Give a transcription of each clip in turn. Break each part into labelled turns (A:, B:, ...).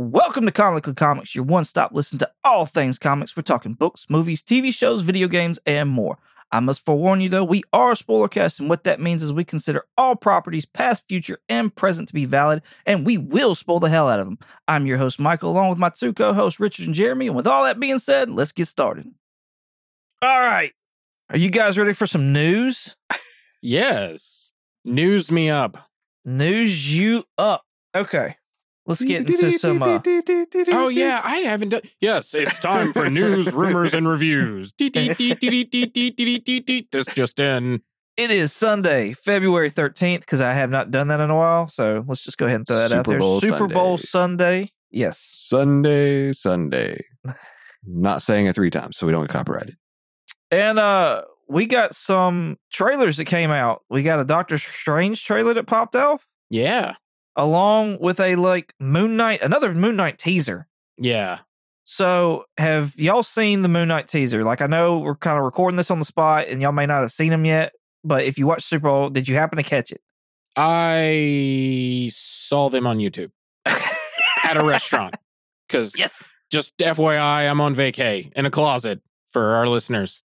A: Welcome to Comically Comics, your one stop listen to all things comics. We're talking books, movies, TV shows, video games, and more. I must forewarn you though, we are a spoilercast, and what that means is we consider all properties, past, future, and present, to be valid, and we will spoil the hell out of them. I'm your host, Michael, along with my two co hosts, Richard and Jeremy. And with all that being said, let's get started. All right. Are you guys ready for some news?
B: Yes. News me up.
A: News you up. Okay. Let's get into some. Uh,
B: Oh yeah, I haven't done. Yes, it's time for news, rumors, and reviews. This just in.
A: it is Sunday, February 13th, because I have not done that in a while. So let's just go ahead and throw that out there.
C: Bowl
A: Super Bowl
C: Sunday.
A: Sunday. Yes.
C: Sunday, Sunday. Not saying it three times so we don't get copyrighted.
A: And uh we got some trailers that came out. We got a Doctor Strange trailer that popped off,
B: Yeah,
A: along with a like Moon Knight, another Moon Knight teaser.
B: yeah.
A: So, have y'all seen the Moon Knight teaser? Like, I know we're kind of recording this on the spot, and y'all may not have seen them yet. But if you watch Super Bowl, did you happen to catch it?
B: I saw them on YouTube at a restaurant. Because
A: Yes.
B: just FYI, I'm on vacay in a closet for our listeners.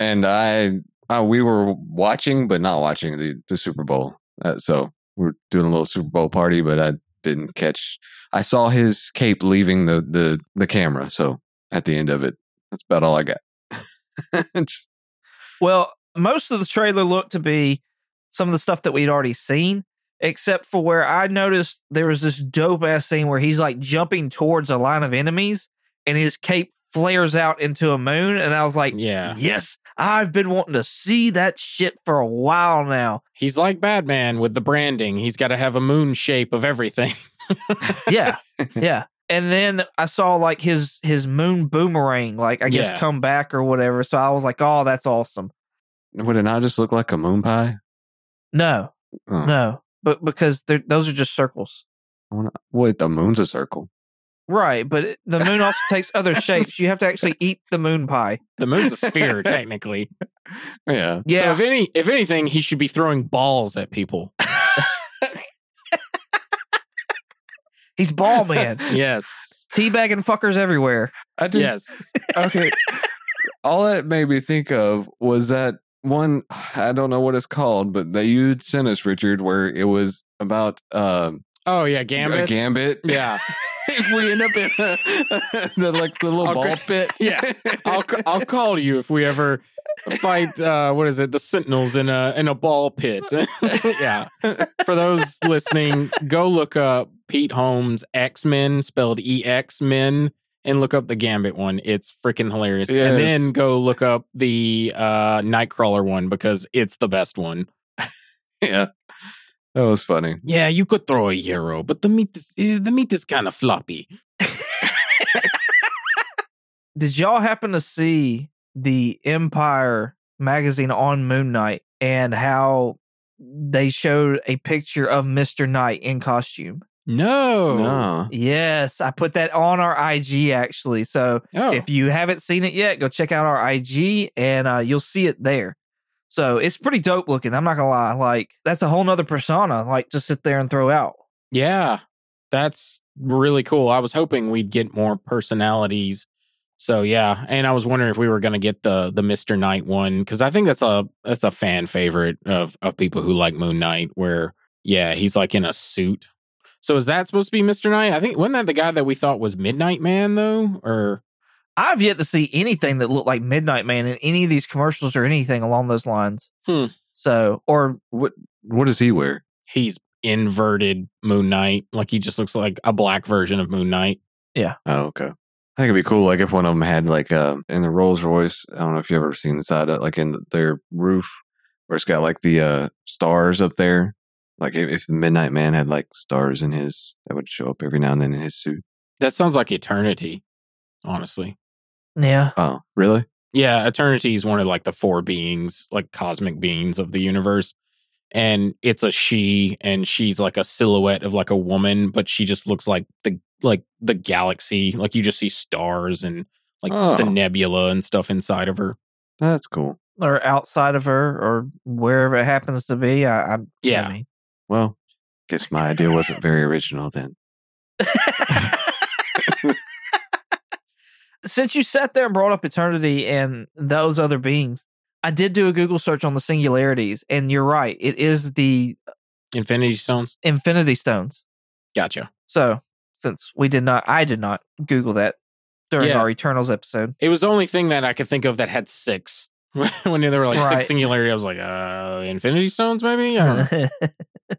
C: And I, uh, we were watching, but not watching the, the Super Bowl. Uh, so we are doing a little Super Bowl party, but I didn't catch. I saw his cape leaving the, the, the camera. So at the end of it, that's about all I got.
A: Well, most of the trailer looked to be some of the stuff that we'd already seen, except for where I noticed there was this dope ass scene where he's like jumping towards a line of enemies and his cape flares out into a moon. And I was like,
B: Yeah.
A: yes, I've been wanting to see that shit for a while now.
B: He's like Batman with the branding. He's got to have a moon shape of everything.
A: Yeah. yeah. And then I saw like his his moon boomerang, like I guess
B: Yeah.
A: come back or whatever. So I was like, oh, that's awesome.
C: Would it not just look like a moon pie?
A: No,
C: Oh.
A: no, but because those are just circles.
C: Wanna- Wait, the moon's a circle.
A: Right, but the moon also takes other shapes. You have to actually eat the moon pie.
B: The moon's a sphere, technically.
C: Yeah. Yeah.
B: So
A: Yeah,
B: if any, if anything, he should be throwing balls at people.
A: he's ball man,
B: Yes.
A: teabagging fuckers everywhere.
C: I just,
B: Yes.
C: okay. All that made me think of was that one. I don't know what it's called, but that you sent us, Richard, where it was about um,
B: Oh yeah,
C: a
B: Gambit.
C: gambit.
B: Yeah.
C: if we end up in a, the like the little
B: I'll
C: ball
B: cr-
C: pit.
B: Yeah. I'll c- I'll call you if we ever fight. Uh, what is it? The Sentinels in a in a ball pit. yeah. For those listening, go look up Pete Holmes X Men spelled E X Men and look up the Gambit one. It's freaking hilarious. And then go look up the uh, Nightcrawler one because it's the best one.
C: yeah. That was funny.
B: Yeah, you could throw a hero, but the meat is eh, the meat is kind of floppy.
A: Did y'all happen to see the Empire magazine on Moon Knight and how they showed a picture of Mister Knight in costume?
B: No.
C: No.
A: Yes, I put that on our IG actually. So
B: Oh.
A: if you haven't seen it yet, go check out our IG and uh, you'll see it there. So it's pretty dope looking. I'm not gonna lie. Like that's a whole nother persona. Like to sit there and throw out.
B: Yeah, that's really cool. I was hoping we'd get more personalities. So yeah, and I was wondering if we were to get the the Mister Knight one because I think that's a that's a fan favorite of of people who like Moon Knight. Where yeah, he's like in a suit. So is that supposed to be Mister Knight? I think wasn't that the guy that we thought was Midnight Man though? Or
A: I've yet to see anything that looked like Midnight Man in any of these commercials or anything along those lines.
B: Hmm.
A: So, or
C: What What does he wear?
B: he's inverted Moon Knight, like he just looks like a black version of Moon Knight. Yeah.
C: Oh, okay. I think it'd be cool, like if one of them had like um in the Rolls Royce. I don't know if you've ever seen the side of like in their roof where it's got like the uh stars up there. Like if, if the Midnight Man had like stars in his, that would show up every now and then in his suit.
B: That sounds like Eternity, honestly.
A: Yeah,
C: Oh, really?
B: Yeah, Eternity is one of like the four beings, like cosmic beings of the universe. And it's a she, and she's like a silhouette of like a woman, but she just looks like the like the galaxy. Like you just see stars and like the
C: Oh.
B: nebula and stuff inside of her.
C: That's cool.
A: or outside of her or wherever it happens to be. I, I
B: Yeah.
A: I mean,
C: Well, guess my idea wasn't very original then.
A: since you sat there and brought up eternity and those other beings, I did do a Google search on the singularities, and you're right. It is the
B: Infinity Stones.
A: Infinity Stones.
B: Gotcha.
A: So since we did not, I did not Google that during
B: Yeah.
A: our Eternals episode.
B: It was the only thing that I could think of that had six. when there were like
A: Right.
B: six singularity, I was like, uh, Infinity Stones, maybe. I don't know.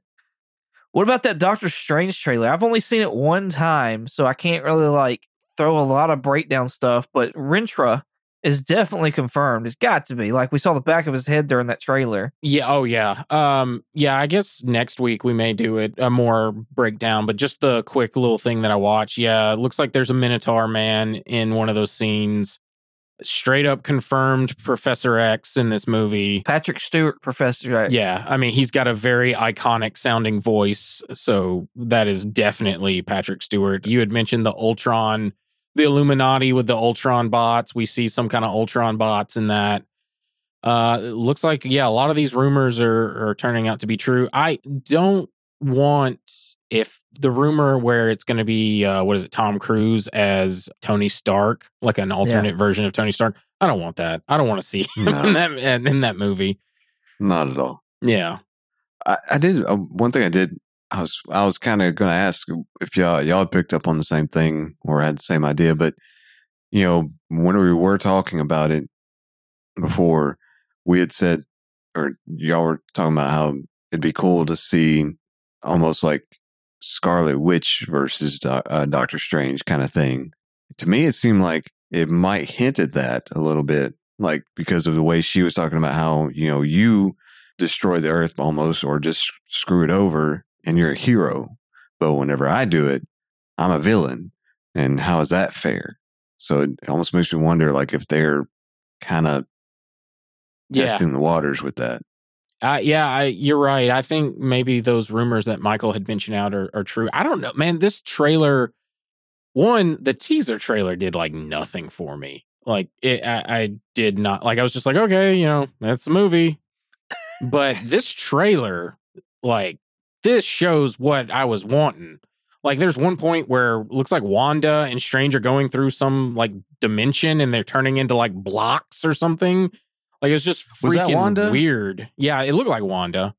A: what about that Doctor Strange trailer? I've only seen it one time, so I can't really like throw a lot of breakdown stuff. But Rintrah is definitely confirmed. It's got to be. Like we saw the back of his head during that trailer.
B: Yeah. Oh, yeah. Um. Yeah. I guess next week we may do it a more breakdown, but just the quick little thing that I watch. Yeah, looks like there's a Minotaur man in one of those scenes. Straight up confirmed Professor X in this movie.
A: Patrick Stewart, Professor X.
B: Yeah, I mean he's got a very iconic sounding voice, so that is definitely Patrick Stewart. You had mentioned the Ultron, the Illuminati with the Ultron bots. We see some kind of Ultron bots in that. Uh, looks like yeah, a lot of these rumors are are turning out to be true. I don't want if the rumor where it's going to be uh, what is it, Tom Cruise as Tony Stark, like an alternate version of Tony Stark. I don't want that. I don't want to see him
C: No.
B: in that in that movie.
C: Not at all.
B: Yeah.
C: I, I did uh, one thing. I did. I was I was kind of going to ask if y'all y'all had picked up on the same thing or had the same idea, but you know when we were talking about it before, we had said or y'all were talking about how it'd be cool to see almost like Scarlet Witch versus Do- uh, Doctor Strange kind of thing. To me, it seemed like it might hint at that a little bit, like because of the way she was talking about how you know you destroy the earth almost or just screw it over and you're a hero. But whenever I do it, I'm a villain. And how is that fair? So it almost makes me wonder like if they're kind of
B: Yeah.
C: testing the waters with that.
B: Uh, yeah, I, you're right. I think maybe those rumors that Michael had mentioned out are, are true. I don't know, man. This trailer, one, the teaser trailer did like nothing for me. Like it, I, I did not like. I was just like, okay, you know, that's a movie. But this trailer, like, this shows what I was wanting. Like, there's one point where looks like Wanda and Strange are going through some like dimension, and they're turning into like blocks or something. Like it's just freaking
C: Was that Wanda?
B: weird. Yeah, it looked like Wanda.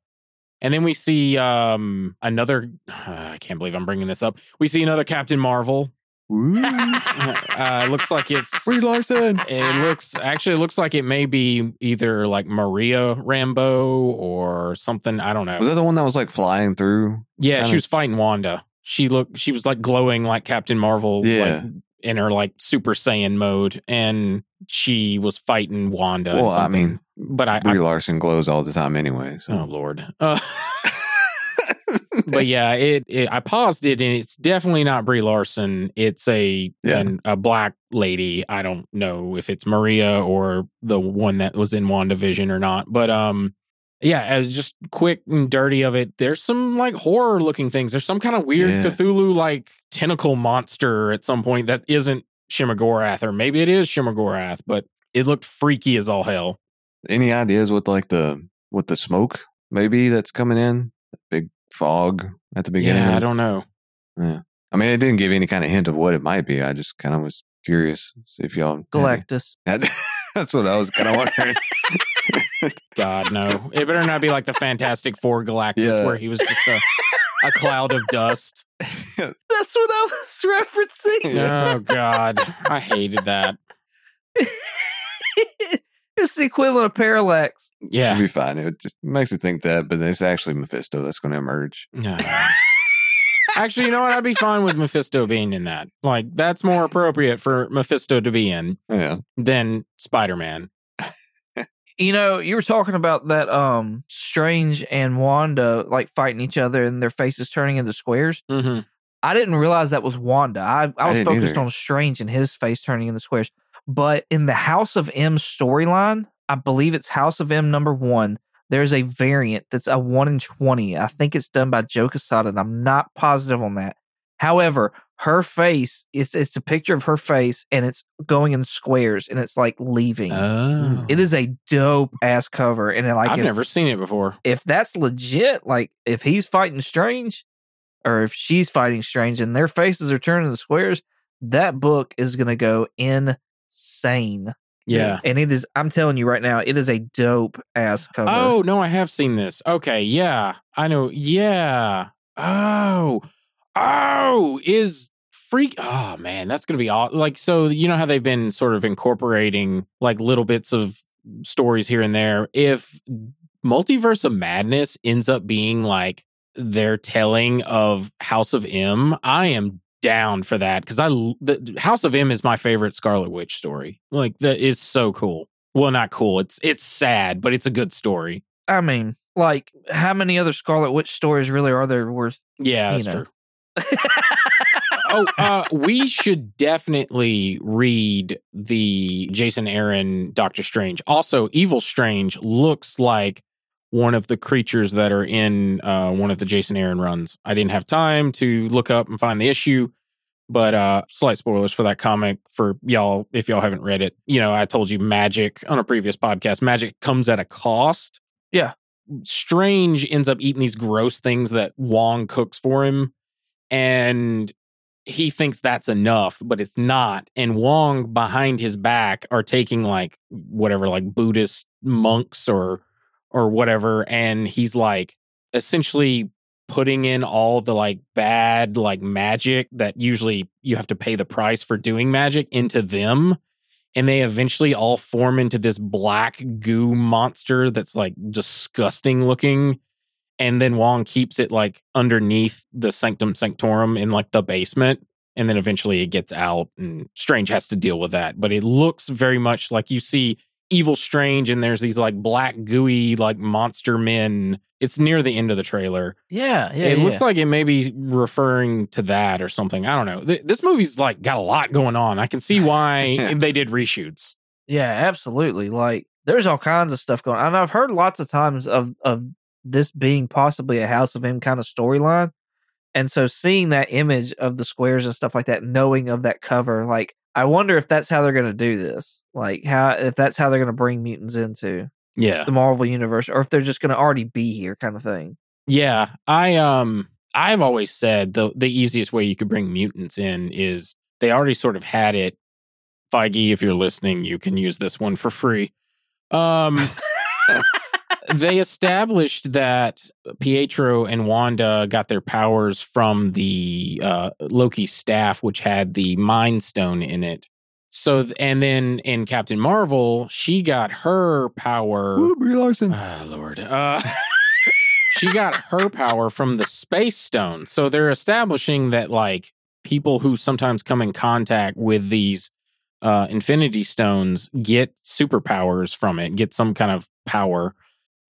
B: And then we see um another. I can't believe I'm bringing this up. We see another Captain Marvel. Uh, looks like it's.
C: Brie Larson.
B: It looks actually it looks like it may be either like Maria Rambeau or something. I don't know.
C: Was that the one that was like flying through?
B: yeah, she was fighting Wanda. She looked. She was like glowing like Captain Marvel.
C: Yeah.
B: Like, in her like Super Saiyan mode, and she was fighting Wanda.
C: Well, I mean,
B: but I, I
C: Brie Larson glows all the time anyway. So.
B: Oh Lord. Uh, but yeah, it, it. I paused it, and it's definitely not Brie Larson. It's a
C: Yeah.
B: an, a black lady. I don't know if it's Maria or the one that was in WandaVision or not. But um, yeah, uh, just quick and dirty of it. There's some like horror looking things. There's some kind of weird
C: Yeah.
B: Cthulhu like tentacle monster at some point that isn't Shuma-Gorath, or maybe it is Shuma-Gorath, but it looked freaky as all hell.
C: Any ideas with like the with the smoke maybe that's coming in? Big fog at the beginning.
B: Yeah, I don't know.
C: Yeah, I mean, it didn't give any kind of hint of what it might be. I just kind of was curious see if y'all. had
A: Galactus.
C: any- That's what I was kind of wondering.
B: God, no. It better not be like the Fantastic Four Galactus
C: Yeah.
B: where he was just a, a cloud of dust.
A: That's what I was referencing.
B: Oh, God. I hated that.
A: it's the equivalent of parallax.
C: Yeah, It'll
B: Yeah.
C: be fine. It just makes you think that, but it's actually Mephisto that's going to emerge.
B: Yeah. Actually, you know what? I'd be fine with Mephisto being in that. Like, that's more appropriate for Mephisto to be in
C: Yeah.
B: than Spider Man.
A: You know, you were talking about that um Strange and Wanda like fighting each other and their faces turning into squares.
B: Mm-hmm.
A: I didn't realize that was Wanda. I, I was
C: didn't
A: focused
C: either.
A: on Strange and his face turning into squares. But in the House of M storyline, I believe it's House of M number one. There's a variant that's a one in twenty. I think it's done by Joe Quesada, and I'm not positive on that. However, her face it's it's a picture of her face and it's going in squares and it's like leaving.
B: Oh.
A: It is a dope ass cover, and it, like
B: I've
A: if,
B: never seen it before.
A: if that's legit, like if he's fighting Strange, or if she's fighting Strange, and their faces are turning to squares, that book is gonna go insane.
B: Yeah.
A: And it is, I'm telling you right now, it is a dope ass cover.
B: Oh, no, I have seen this. Okay, yeah. I know. Yeah. Oh. Oh, is freak Oh man, that's going to be all like so you know how they've been sort of incorporating like little bits of stories here and there. If Multiverse of Madness ends up being like their telling of House of M, I am down for that because i the House of M is my favorite Scarlet Witch story. Like that is so cool. Well, not cool. It's it's sad, but it's a good story.
A: I mean, like, how many other Scarlet Witch stories really are there worth?
B: Yeah, that's
A: know.
B: true. oh, uh, we should definitely read the Jason Aaron Doctor Strange. Also, Evil Strange looks like one of the creatures that are in uh, one of the Jason Aaron runs. I didn't have time to look up and find the issue, but uh, slight spoilers for that comic for y'all if y'all haven't read it. You know, I told you magic on a previous podcast. Magic comes at a cost.
A: Yeah.
B: Strange ends up eating these gross things that Wong cooks for him and he thinks that's enough, but it's not. And Wong behind his back are taking like whatever, like Buddhist monks or or whatever, and he's like essentially putting in all the like bad like magic that usually you have to pay the price for doing magic into them. And they eventually all form into this black goo monster that's like disgusting looking and then Wong keeps it like underneath the Sanctum Sanctorum in like the basement. And then eventually it gets out, and Strange has to deal with that. But it looks very much like you see Evil Strange, and there's these like black, gooey, like monster men. It's near the end of the trailer.
A: Yeah, yeah.
B: it
A: yeah.
B: looks like it may be referring to that or something. I don't know. Th- this movie's like got a lot going on. I can see why they did reshoots.
A: Yeah, absolutely. Like there's all kinds of stuff going on. And I've heard lots of times of of this being possibly a House of M kind of storyline. And so seeing that image of the squares and stuff like that, knowing of that cover, like I wonder if that's how they're going to do this. Like how if that's how they're going to bring mutants into
B: Yeah.
A: the Marvel universe or if they're just going to already be here kind of thing.
B: Yeah, I um I've always said the the easiest way you could bring mutants in is they already sort of had it. Feige, if you're listening, you can use this one for free. Um they established that Pietro and Wanda got their powers from the uh, Loki staff, which had the Mind Stone in it. So, and then in Captain Marvel, she got her power.
C: Woo, Brie Larson.
B: Ah, Lord. Uh, she got her power from the space stone. So they're establishing that like people who sometimes come in contact with these uh, infinity stones get superpowers from it, get some kind of power.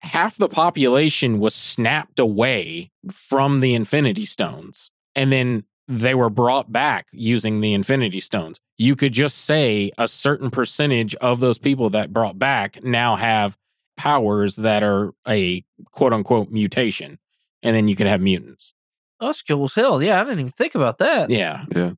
B: Half the population was snapped away from the infinity stones. And then they were brought back using the infinity stones. You could just say a certain percentage of those people that brought back now have powers that are a quote unquote mutation. And then you could have mutants.
A: Oh, that's cool as hell. Yeah, I didn't even think about that.
B: Yeah.
C: Yeah.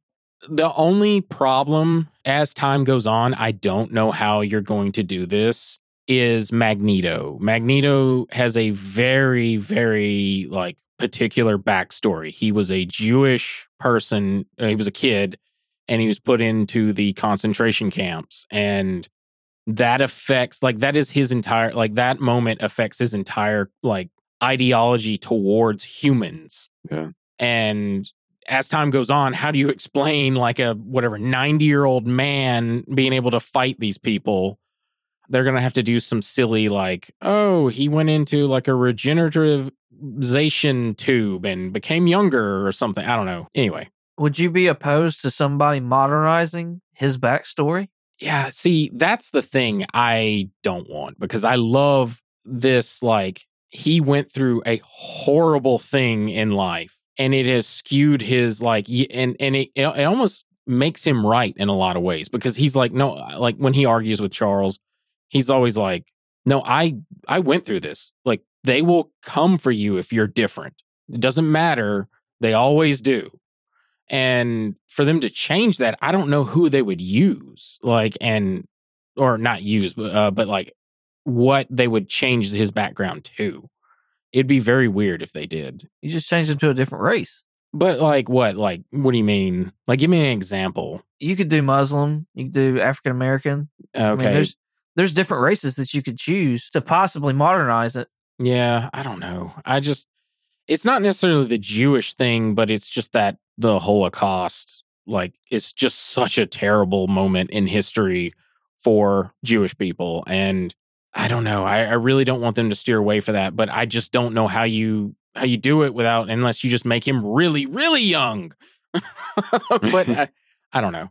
B: The only problem as time goes on, I don't know how you're going to do this, is Magneto. Magneto has a very, very like particular backstory. He was a Jewish person, uh, he was a kid, and he was put into the concentration camps. And that affects like that is his entire like that moment affects his entire like ideology towards humans.
C: Yeah.
B: And as time goes on, how do you explain like a whatever 90 year old man being able to fight these people? They're going to have to do some silly, like, oh, he went into like a regenerativization tube and became younger or something. I don't know. Anyway,
A: Would you be opposed to somebody modernizing his backstory?
B: yeah, see, that's the thing I don't want because I love this. Like, he went through a horrible thing in life and it has skewed his, like, and, and it, it it almost makes him right in a lot of ways because he's like, no, like when he argues with Charles, he's always like, no, I, I went through this. Like, they will come for you if you're different. It doesn't matter. They always do. And for them to change that, I don't know who they would use, like, and or not use, but uh, but like what they would change his background to. It'd be very weird if they did.
A: You just changed him to a different race.
B: But like what? Like what do you mean? Like give me an example.
A: You could do Muslim, you could do African American.
B: Okay.
A: I mean, there's there's different races that you could choose to possibly modernize it.
B: yeah, I don't know. I just it's not necessarily the Jewish thing, but it's just that the Holocaust like it's just such a terrible moment in history for Jewish people and I don't know. I, I really don't want them to steer away for that, but I just don't know how you how you do it without unless you just make him really really young. but I, I don't know.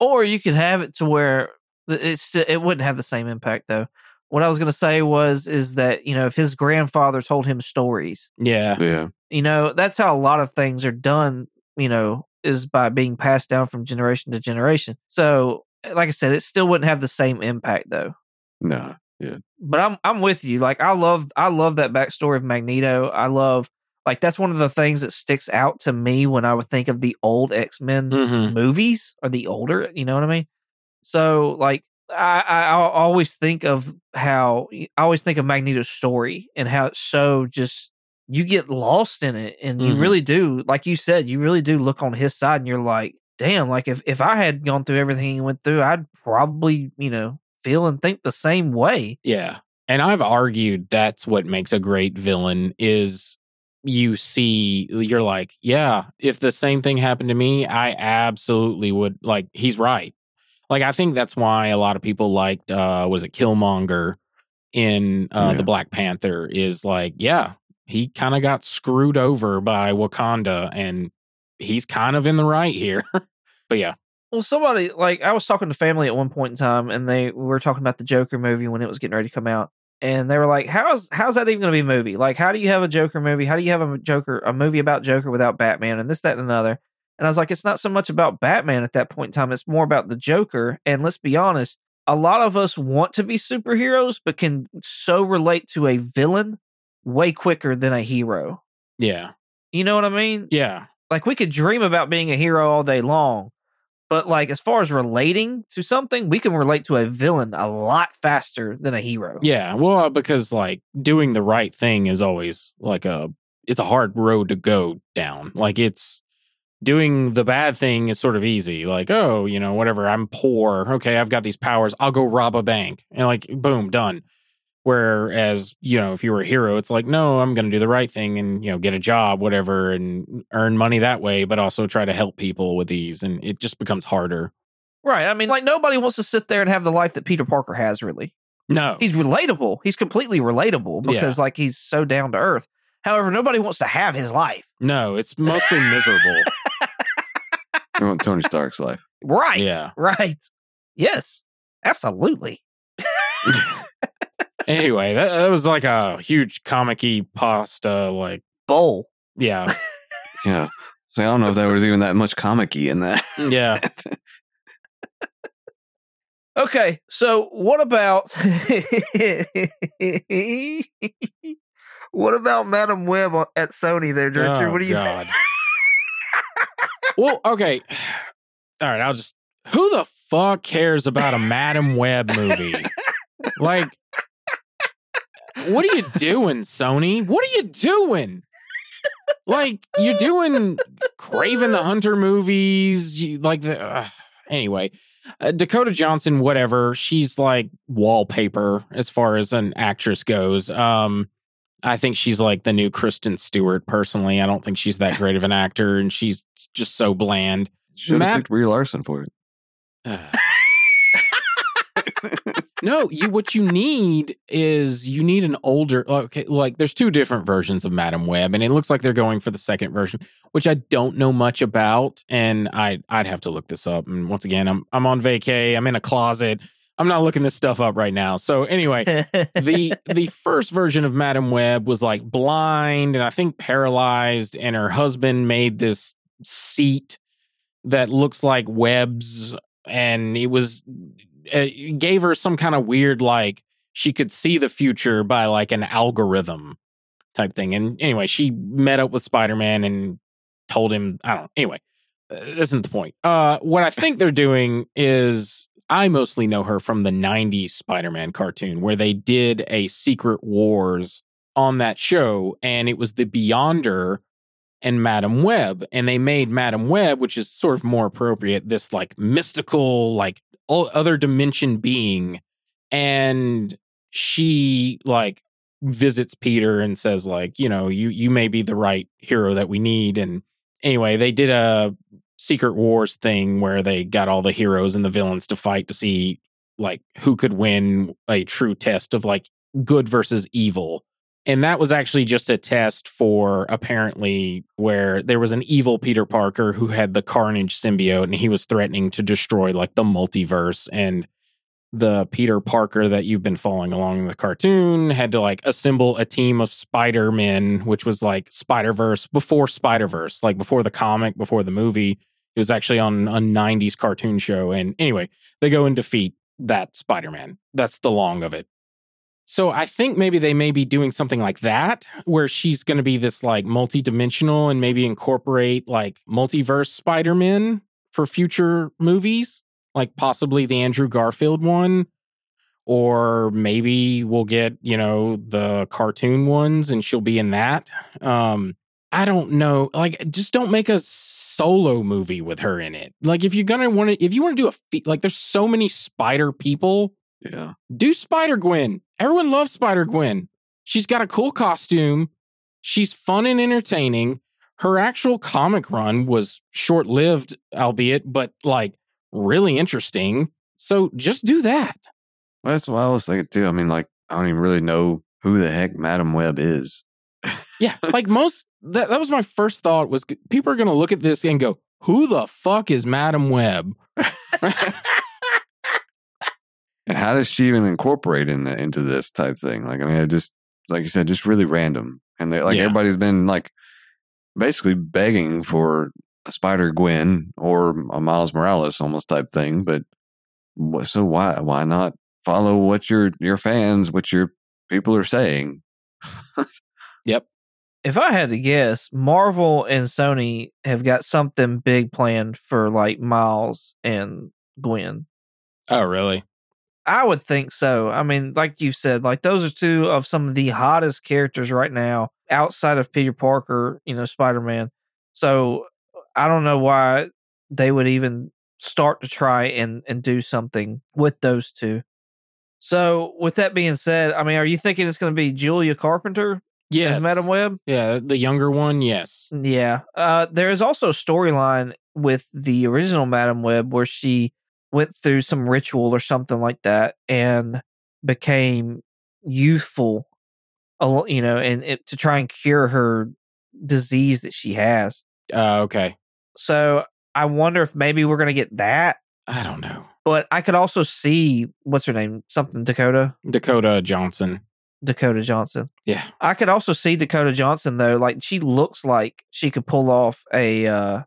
A: Or you could have it to where it's st- it wouldn't have the same impact though. What I was going to say was is that you know if his grandfather told him stories,
B: Yeah.
C: Yeah.
A: you know that's how a lot of things are done. You know, is by being passed down from generation to generation. So, like I said, it still wouldn't have the same impact though.
C: No. Yeah.
A: But I'm I'm with you. Like I love I love that backstory of Magneto. I love like that's one of the things that sticks out to me when I would think of the old X Men
B: hmm
A: movies or the older. You know what I mean? So like I I always think of how I always think of Magneto's story and how it's so just you get lost in it and you
B: Mhm.
A: really do like you said you really do look on his side and you're like damn like if if I had gone through everything he went through I'd probably you know feel and think the same way
B: Yeah. And I've argued that's what makes a great villain is you see you're like, yeah, if the same thing happened to me, I absolutely would like he's right. Like I think that's why a lot of people liked uh was it Killmonger in uh
C: Yeah.
B: the Black Panther is like, yeah, he kind of got screwed over by Wakanda and he's kind of in the right here. but yeah.
A: Well, somebody like I was talking to family at one point in time, and they we were talking about the Joker movie when it was getting ready to come out, and they were like, "How's how's that even going to be a movie? Like, how do you have a Joker movie? How do you have a Joker a movie about Joker without Batman and this that and another?" And I was like, "It's not so much about Batman at that point in time; it's more about the Joker." And let's be honest, a lot of us want to be superheroes, but can so relate to a villain way quicker than a hero.
B: Yeah.
A: You know what I mean?
B: Yeah.
A: like we could dream about being a hero all day long but like as far as relating to something we can relate to a villain a lot faster than a hero
B: Yeah, well, uh, because like doing the right thing is always like a it's a hard road to go down. Like it's doing the bad thing is sort of easy. Like, oh, you know, whatever, I'm poor. Okay, I've got these powers. I'll go rob a bank. And like boom, done. Whereas, you know, if you were a hero, it's like, no, I'm going to do the right thing and, you know, get a job, whatever, and earn money that way, but also try to help people with these. And it just becomes harder.
A: right i mean like nobody wants to sit there and have the life that peter parker has really
B: No.
A: he's relatable he's completely relatable
B: Yeah.
A: because like he's so down to earth however nobody wants to have his life
B: No, it's mostly miserable.
C: You want Tony Stark's life.
A: right
B: Yeah.
A: right yes absolutely
B: Anyway, that, that was like a huge comic-y pasta. Like,
A: bowl
B: yeah,
C: Yeah. So I don't know if there was even that much comic in that.
B: Mm, yeah.
A: Okay, so what about what about Madam Web at Sony there, Richard?
B: Oh,
A: what do you
B: God. Well, okay. All right, I'll just. Who the fuck cares about a Madam Web movie? like, what are you doing, Sony? What are you doing? Like, you're doing Kraven the Hunter movies. You, like the. Uh, anyway, uh, Dakota Johnson, whatever. She's like wallpaper as far as an actress goes. Um, I think she's like the new Kristen Stewart. Personally, I don't think she's that great of an actor, and she's just so bland.
C: Should
B: Matt-
C: have picked Brie Larson for it.
B: no, you. What you need is you need an older. Okay, like there's two different versions of Madam Web, and it looks like they're going for the second version, which I don't know much about, and I I'd have to look this up. And once again, I'm I'm on vacay. I'm in a closet. I'm not looking this stuff up right now. So anyway, the the first version of Madam Web was like blind and I think paralyzed, and her husband made this seat that looks like webs, and it was it gave her some kind of weird like she could see the future by like an algorithm type thing. And anyway, she met up with Spider Man and told him I don't know. Anyway, uh, this isn't the point. Uh, what I think they're doing is I mostly know her from the 90s Spider Man cartoon where they did a Secret Wars on that show, and it was the Beyonder and Madam Web. And they made Madam Web, which is sort of more appropriate, this like mystical, like other dimension being. And she like visits Peter and says, like, you know, you you may be the right hero that we need. And anyway, they did a Secret Wars thing where they got all the heroes and the villains to fight to see like who could win a true test of like good versus evil. And that was actually just a test for apparently where there was an evil Peter Parker who had the Carnage symbiote and he was threatening to destroy like the multiverse. And the Peter Parker that you've been following along in the cartoon had to like assemble a team of Spider Men, which was like Spider Verse before Spider Verse, like before the comic, before the movie. It was actually on a 90s cartoon show. And anyway, they go and defeat that Spider Man. That's the long of it. So I think maybe they may be doing something like that, where she's going to be this like multi-dimensional and maybe incorporate like multiverse Spider-Man for future movies, like possibly the Andrew Garfield one, or maybe we'll get you know the cartoon ones and she'll be in that. Um, I don't know. Like, just don't make a solo movie with her in it. Like, if you're gonna want to, if you want to do a fe- like, there's so many Spider people
C: Yeah.
B: do Spider Gwen. Everyone loves Spider Gwen. She's got a cool costume. She's fun and entertaining. Her actual comic run was short lived, albeit, but like really interesting. So just do that.
C: Well, that's what I was thinking too. I mean, like, I don't even really know who the heck Madam Web is.
B: Yeah, like most that, that was my first thought was people are going to look at this and go, "Who the fuck is Madam Web?"
C: And how does she even incorporate in the, into this type thing? Like, I mean, it just like you said, just really random. And they, like
B: Yeah.
C: everybody's been like basically begging for a Spider Gwen or a Miles Morales almost type thing. But so why why not follow what your your fans, what your people are saying?
B: yep.
A: If I had to guess, Marvel and Sony have got something big planned for like Miles and Gwen.
B: Oh, really?
A: I would think so. I mean, like you said, like those are two of some of the hottest characters right now outside of Peter Parker, you know, Spider Man. So I don't know why they would even start to try and, and do something with those two. So, with that being said, I mean, are you thinking it's going to be Julia Carpenter
B: Yes.
A: as Madam Web?
B: Yeah, the younger one. Yes.
A: Yeah. Uh, there is also a storyline with the original Madam Web where she went through some ritual or something like that and became youthful, a you know, and it, to try and cure her disease that she has.
B: Uh, okay.
A: So I wonder if maybe we're going to get that.
B: I don't know.
A: But I could also see what's her name, something Dakota,
B: Dakota Johnson.
A: Dakota Johnson.
B: Yeah.
A: I could also see Dakota Johnson though. Like she looks like she could pull off a uh,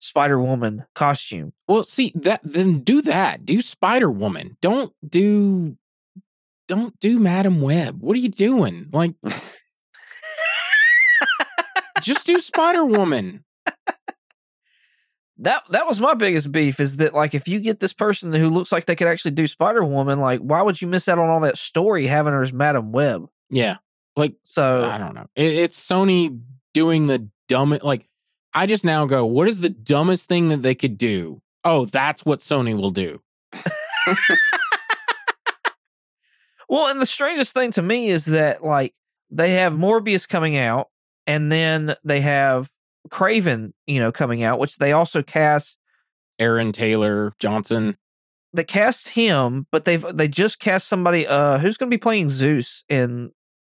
A: Spider Woman costume.
B: Well, see that then do that. Do Spider Woman. Don't do don't do Madam Web. What are you doing? Like just do Spider Woman.
A: That that was my biggest beef is that like if you get this person who looks like they could actually do Spider Woman, like why would you miss out on all that story having her as Madam Web?
B: Yeah. Like
A: So
B: I don't know. It, it's Sony doing the dumbest. like I just now go, what is the dumbest thing that they could do? Oh, that's what Sony will do.
A: Well, and the strangest thing to me is that like they have Morbius coming out, and then they have Kraven, you know, coming out, which they also cast.
B: Aaron Taylor Johnson.
A: They cast him, but they've they just cast somebody uh who's going to be playing Zeus in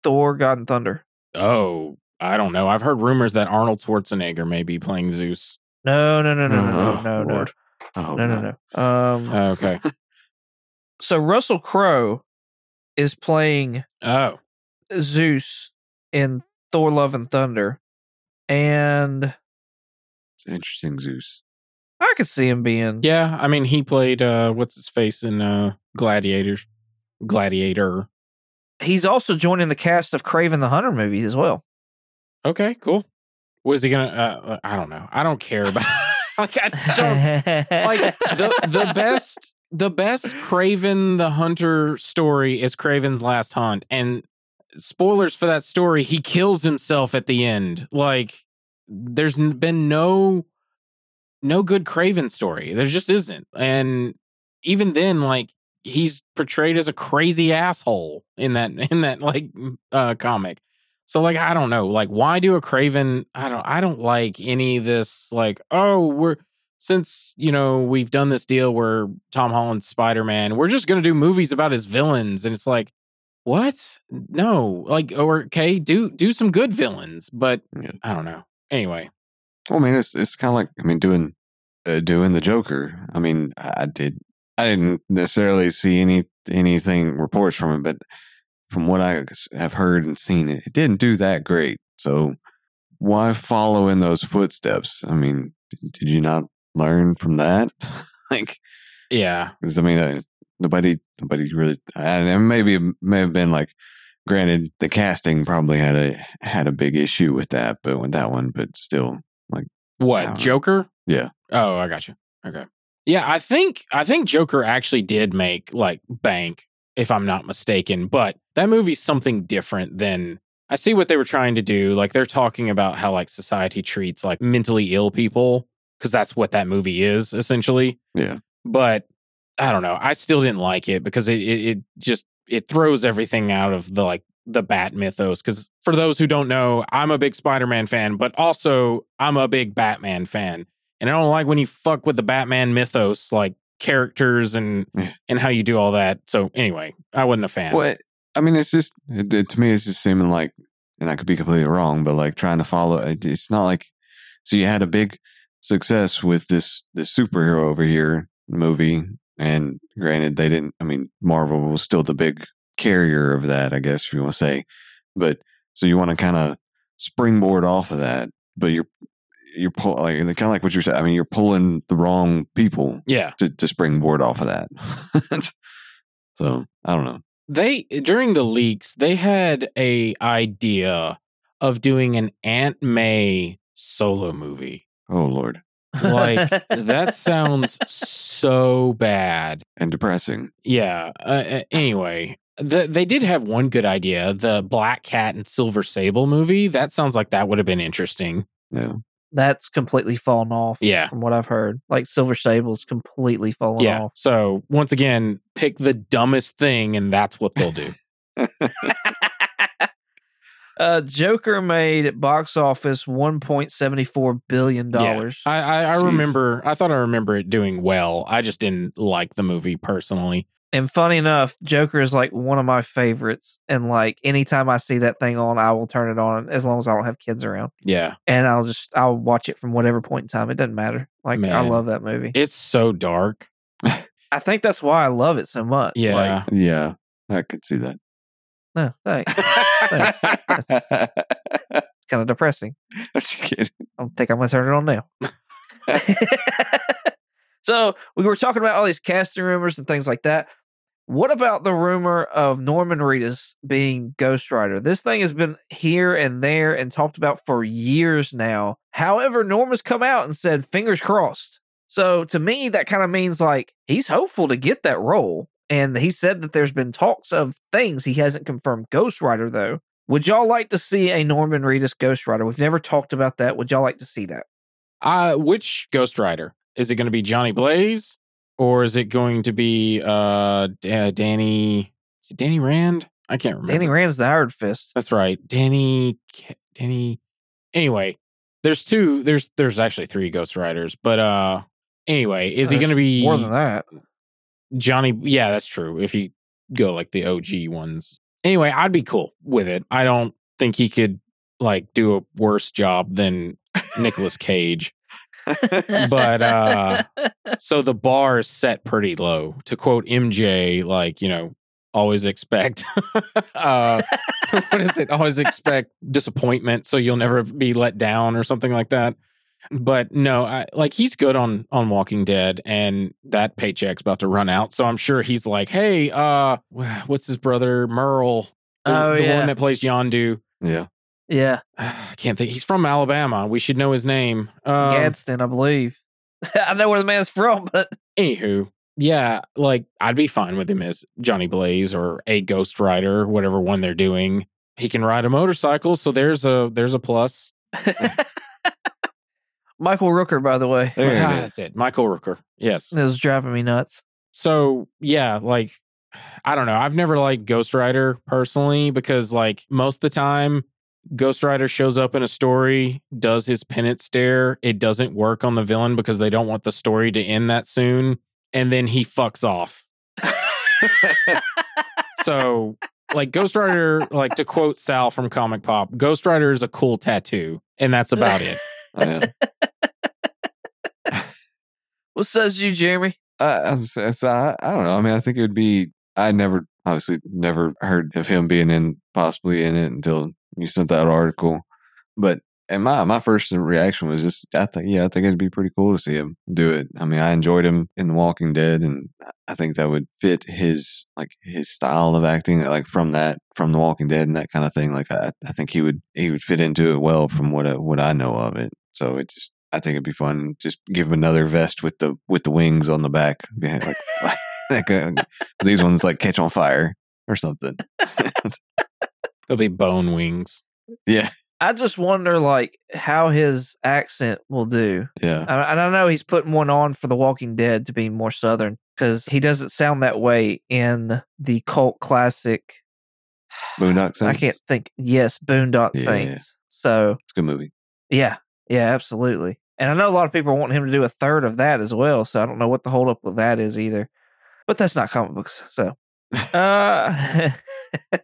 A: Thor: God and Thunder.
B: Oh, I don't know. I've heard rumors that Arnold Schwarzenegger may be playing Zeus.
A: No, no, no, no, no, no,
C: Oh,
A: no, no,
C: Lord. Oh,
A: no, no, no. Um,
B: okay.
A: so Russell Crowe is playing
B: oh,
A: Zeus in Thor: Love and Thunder, and
C: It's interesting, Zeus.
A: I could see him being
B: yeah. I mean, he played uh, what's his face in uh, Gladiator. Gladiator.
A: He's also joining the cast of Kraven the Hunter movies as well.
B: Okay, cool. Was he gonna? Uh, I don't know. I don't care about. like I don't like the the best the best Kraven the Hunter story is Kraven's Last Hunt, and spoilers for that story, he kills himself at the end. Like there's been no no good Kraven story. There just isn't. And even then, like he's portrayed as a crazy asshole in that in that like uh comic. So like I don't know, like why do a Kraven? I don't I don't like any of this like oh we're since you know we've done this deal where Tom Holland's Spider Man, we're just gonna do movies about his villains, and it's like what? No, like or okay, do do some good villains, but
C: Yeah.
B: I don't know. Anyway,
C: Well, I mean, it's it's kind of like I mean, doing uh, doing the Joker. I mean, I did I didn't necessarily see any anything reports from it, but from what I have heard and seen, it, it didn't do that great. So why follow in those footsteps? I mean, did you not learn from that? like,
B: yeah,
C: 'cause, I mean, nobody nobody really, and maybe it may have been like. Granted, the casting probably had a had a big issue with that, but with that one, but still, like
B: what
C: don't know.
B: Joker?
C: Yeah.
B: Oh, I got you. Okay. Yeah, I think I think Joker actually did make like bank, if I'm not mistaken. But that movie's something different than I see what they were trying to do. Like they're talking about how like society treats like mentally ill people because that's what that movie is essentially.
C: Yeah.
B: But I don't know. I still didn't like it because it it, it just it throws everything out of the like the bat mythos because for those who don't know i'm a big spider-man fan but also i'm a big batman fan and i don't like when you fuck with the batman mythos like characters and and how you do all that so anyway i wasn't a fan
C: Well, I mean, it's just it, it- to me, it's just seeming like, and I could be completely wrong, but like trying to follow. it- It's not like so you had a big success with this this superhero over here movie, and granted, they didn't. I mean, Marvel was still the big carrier of that, I guess if you want to say. But so you want to kind of springboard off of that, but you're you're pull, like kind of like what you're saying. I mean, you're pulling the wrong people
B: yeah
C: to, to springboard off of that. so I don't know.
B: they during the leaks they had a idea of doing an aunt may solo movie
C: Oh Lord,
B: Like, that sounds so bad
C: and depressing.
B: Yeah. Uh, anyway, the, they did have one good idea. The Black Cat and Silver Sable movie. That sounds like that would have been interesting.
C: Yeah,
A: That's completely fallen off.
B: Yeah.
A: From what I've heard. Like Silver Sable's completely fallen off.
B: Yeah.
A: off.
B: So once again, pick the dumbest thing, and that's what they'll do.
A: Uh, Joker made at box office one point seventy four billion dollars.
B: I I, I remember. I thought I remember it doing well. I just didn't like the movie personally.
A: And funny enough, Joker is like one of my favorites. And like anytime I see that thing on, I will turn it on as long as I don't have kids around.
B: Yeah.
A: And I'll just I'll watch it from whatever point in time. It doesn't matter. Like I love that movie.
B: It's so dark.
A: I think that's why I love it so much.
B: Yeah.
A: Like,
C: yeah, I could see that.
A: No, thanks. It's kind of depressing.
C: That's kidding.
A: I think I'm gonna turn it on now. so we were talking about all these casting rumors and things like that. What about the rumor of Norman Reedus being Ghost Rider? This thing has been here and there and talked about for years now. However, Norman's come out and said, fingers crossed. So to me, that kind of means like he's hopeful to get that role. And he said that there's been talks of things. He hasn't confirmed Ghost Rider, though. Would y'all like to see a Norman Reedus Ghost Rider? We've never talked about that. Would y'all like to see that?
B: Uh, which Ghost Rider is it going to be? Johnny Blaze, or is it going to be uh D- uh, Danny? Is it Danny Rand? I can't remember.
A: Danny Rand's the Iron Fist.
B: That's right, Danny. Danny. Anyway, there's two. There's there's actually three Ghost Riders, but uh, anyway, is he going to be
A: more than that?
B: Johnny? Yeah, that's true. If you go like the OG ones, anyway, I'd be cool with it. I don't think he could like do a worse job than Nicolas Cage. But, uh, so the bar is set pretty low. To quote MJ, like, you know, always expect uh what is it? Always expect disappointment so you'll never be let down or something like that. But no, I, like he's good on on Walking Dead and that paycheck's about to run out. So I'm sure he's like, "Hey, uh what's his brother Merle? The,
A: Oh,
B: the
A: yeah.
B: one that plays Yondu.
C: yeah,
A: yeah,
B: I can't think. He's from Alabama. We should know his name. Um,
A: Gadsden, I believe. I know where the man's from, but
B: Anywho, yeah, like I'd be fine with him as Johnny Blaze or a Ghost Rider, whatever one they're doing. He can ride a motorcycle, so there's a there's a plus.
A: Michael Rooker, by the way.
C: There it
B: Ah, that's it. Michael Rooker. Yes.
A: It was driving me nuts.
B: So yeah, like I don't know. I've never liked Ghost Rider personally because like most of the time Ghost Rider shows up in a story, does his penance stare. It doesn't work on the villain because they don't want the story to end that soon. And then he fucks off. So like Ghost Rider, like to quote Sal from Comic Pop, Ghost Rider is a cool tattoo. And that's about it.
A: What says you, Jeremy?
C: Uh, I, I, I, I don't know. I mean, I think it would be. I never, obviously, never heard of him being in, possibly in it until you sent that article. But and my my first reaction was just, I think, yeah, I think it'd be pretty cool to see him do it. I mean, I enjoyed him in The Walking Dead, and I think that would fit his like his style of acting, like from that from The Walking Dead and that kind of thing. Like I, I think he would he would fit into it well from what I, what I know of it. So it just I think it'd be fun. Just give him another vest with the with the wings on the back, behind, like, like uh, these ones like catch on fire or something.
B: There'll be bone wings.
C: Yeah,
A: I just wonder, like, how his accent will do.
C: yeah,
A: And and I know he's putting one on for The Walking Dead to be more southern because he doesn't sound that way in the cult classic.
C: Boondock Saints.
A: I can't think. Yes, Boondock
C: Yeah.
A: Saints. So
C: It's a good movie.
A: yeah, yeah, absolutely. And I know a lot of people want him to do a third of that as well. So I don't know what the holdup with that is either. But that's not comic books. So, uh, I,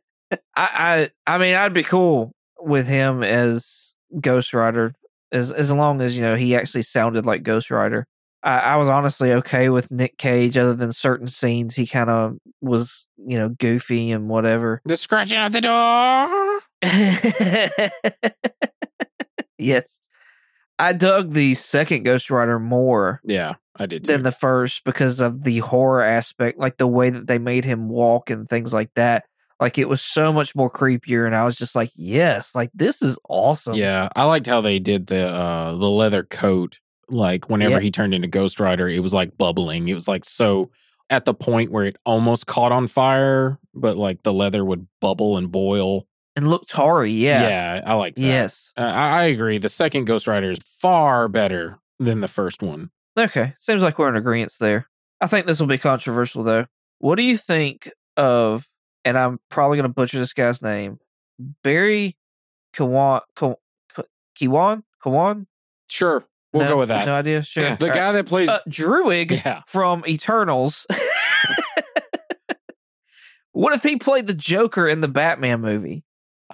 A: I, I mean, I'd be cool with him as Ghost Rider as as long as you know he actually sounded like Ghost Rider. I, I was honestly okay with Nick Cage, other than certain scenes he kind of was, you know, goofy and whatever.
B: The scratching at the door.
A: yes. I dug the second Ghost Rider more
B: Yeah, I did too.
A: than the first because of the horror aspect, like the way that they made him walk and things like that. Like it was so much more creepier, and I was just like, "Yes, like this is awesome."
B: Yeah, I liked how they did the uh the leather coat. Like whenever he turned into Ghost Rider, it was like bubbling. It was like so at the point where it almost caught on fire, but like the leather would bubble and boil.
A: And looked tarry. Yeah,
B: Yeah, I like that.
A: yes.
B: Uh, I, I agree. The second Ghost Rider is far better than the first one.
A: Okay, seems like we're in agreement there. I think this will be controversial though. What do you think of? And I'm probably going to butcher this guy's name, Barry Kiwan. Kiwan. Kiwan. Kiwan?
B: Sure, we'll
A: No-
B: go with that.
A: No idea. Sure.
B: the guy that plays
A: uh, Druig
B: Yeah.
A: from Eternals. what if he played the Joker in the Batman movie?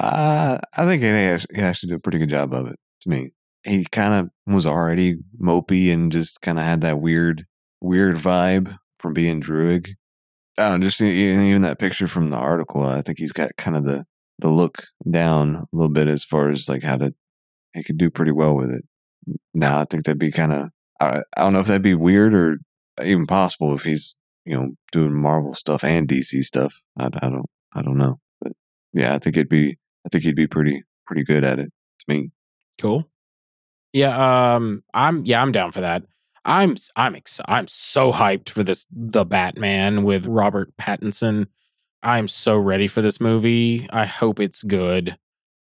C: Uh, I think he actually did a pretty good job of it. To me, he kind of was already mopey and just kind of had that weird, weird vibe from being don't know, just even that picture from the article. I think he's got kind of the the look down a little bit as far as like how to. He could do pretty well with it. Now I think that'd be kind of. I, I don't know if that'd be weird or even possible if he's you know doing Marvel stuff and DC stuff. I, I don't I don't know, but yeah, I think it'd be I think he'd be pretty pretty good at it. To me,
B: Cool. Yeah, um I'm yeah, I'm down for that. I'm I'm ex- I'm so hyped for this The Batman with Robert Pattinson. I'm so ready for this movie. I hope it's good.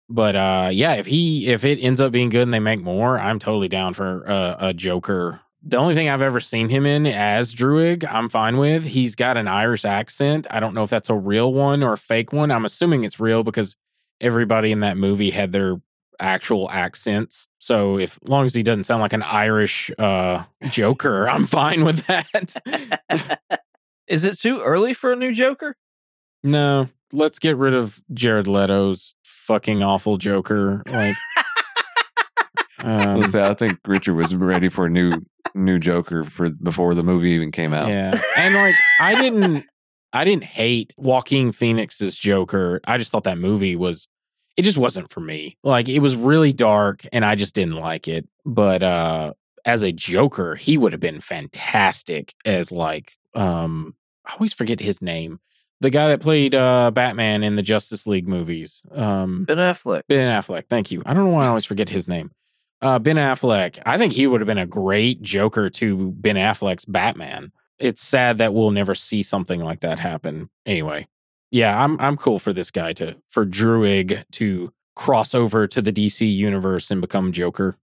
B: But uh yeah, if he if it ends up being good and they make more, I'm totally down for uh, a Joker. The only thing I've ever seen him in as Druig, I'm fine with. He's got an Irish accent. I don't know if that's a real one or a fake one. I'm assuming it's real because everybody in that movie had their actual accents. So if as long as he doesn't sound like an Irish uh Joker, I'm fine with that.
A: Is it too early for a new Joker?
B: no, let's get rid of Jared Leto's fucking awful Joker. Like um,
C: Let's I think Richard was ready for a new new Joker for before the movie even came out.
B: Yeah. And like I didn't I didn't hate Joaquin Phoenix's Joker. I just thought that movie was it just wasn't for me. Like it was really dark and I just didn't like it. But uh as a Joker, he would have been fantastic as like um I always forget his name. The guy that played uh Batman in the Justice League movies. Um
A: Ben Affleck.
B: Ben Affleck. Thank you. I don't know why I always forget his name. Uh, ben Affleck. I think he would have been a great Joker to Ben Affleck's Batman. It's sad that we'll never see something like that happen. Anyway, yeah, I'm I'm cool for this guy to for Druig to cross over to the DC universe and become Joker.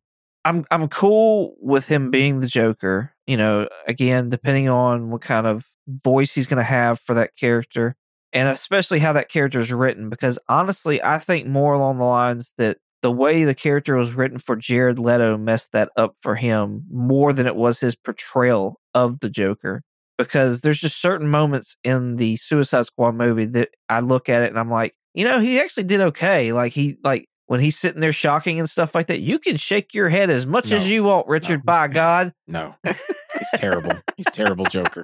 A: I'm I'm cool with him being the Joker. You know, again, depending on what kind of voice he's going to have for that character, and especially how that character is written. Because honestly, I think more along the lines that the way the character was written for Jared Leto messed that up for him more than it was his portrayal of the Joker. Because there's just certain moments in the Suicide Squad movie that I look at it and I'm like, you know, he actually did okay. Like he like when he's sitting there shocking and stuff like that, you can shake your head as much
B: No.
A: as you want, Richard.
B: No.
A: By God,
B: No, he's terrible. He's terrible Joker.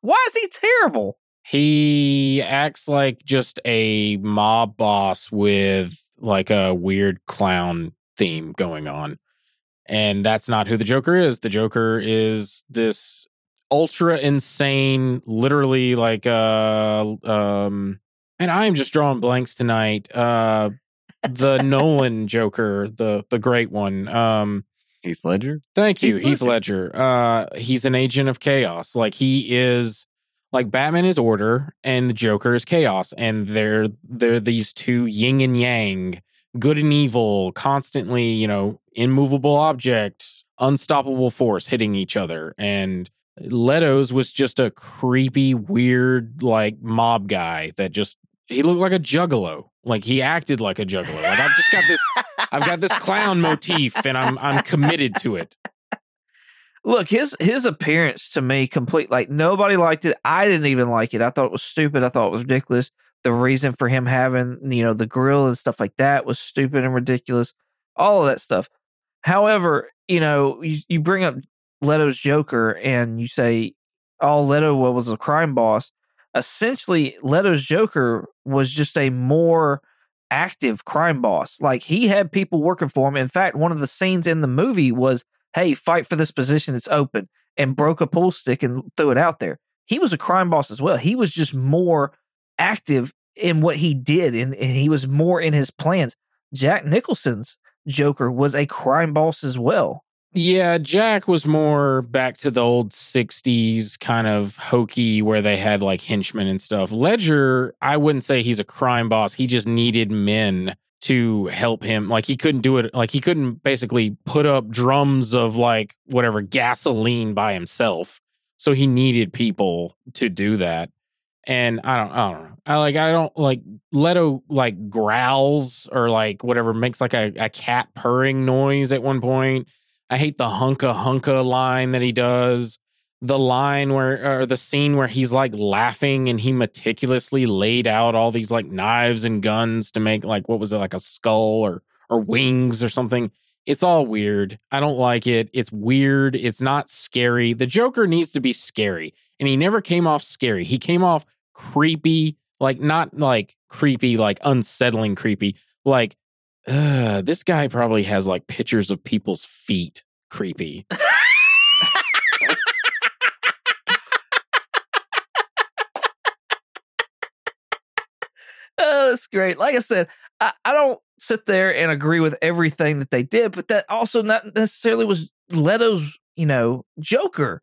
A: why is he terrible?
B: He acts like just a mob boss with like a weird clown theme going on. And that's not who the Joker is. The Joker is this ultra insane, literally like uh um and I am just drawing blanks tonight. Uh the Nolan Joker, the the great one. Um
C: Heath Ledger.
B: Thank you,
C: Heath
B: Heath Ledger. Uh, he's an agent of chaos. Like he is, like Batman is order, and the Joker is chaos, and they're they're these two yin and yang, good and evil, constantly, you know, immovable object, unstoppable force hitting each other. And Leto's was just a creepy, weird, like mob guy that just he looked like a juggalo. Like he acted like a juggalo. Like I've just got this I've got this clown motif and I'm I'm committed to it.
A: Look, his his appearance to me complete like nobody liked it. I didn't even like it. I thought it was stupid. I thought it was ridiculous. The reason for him having, you know, the grill and stuff like that was stupid and ridiculous. All of that stuff. However, you know, you, you bring up Leto's Joker and you say, "Oh, Leto was a crime boss." Essentially, Leto's Joker was just a more active crime boss. Like he had people working for him. In fact, one of the scenes in the movie was hey, fight for this position, it's open, and broke a pool stick and threw it out there. He was a crime boss as well. He was just more active in what he did, and, and he was more in his plans. Jack Nicholson's Joker was a crime boss as well.
B: Yeah, Jack was more back to the old 60s kind of hokey where they had like henchmen and stuff. Ledger, I wouldn't say he's a crime boss. He just needed men to help him. Like he couldn't do it. Like he couldn't basically put up drums of like whatever gasoline by himself. So he needed people to do that. And I don't, I don't know. I like, I don't like Leto like growls or like whatever makes like a, a cat purring noise at one point. I hate the hunka hunka line that he does. The line where, or the scene where he's like laughing and he meticulously laid out all these like knives and guns to make like, what was it, like a skull or, or wings or something. It's all weird. I don't like it. It's weird. It's not scary. The Joker needs to be scary. And he never came off scary. He came off creepy, like not like creepy, like unsettling creepy. Like, uh, this guy probably has like pictures of people's feet creepy.
A: Oh, that's great. Like I said, I, I don't sit there and agree with everything that they did, but that also not necessarily was Leto's, you know, Joker.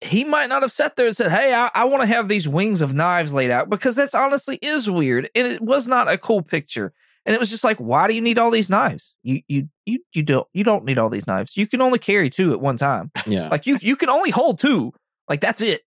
A: He might not have sat there and said, Hey, I, I want to have these wings of knives laid out because that's honestly is weird. And it was not a cool picture. And it was just like, why do you need all these knives? You you you you don't you don't need all these knives. You can only carry two at one time.
B: Yeah.
A: Like you you can only hold two. Like that's it.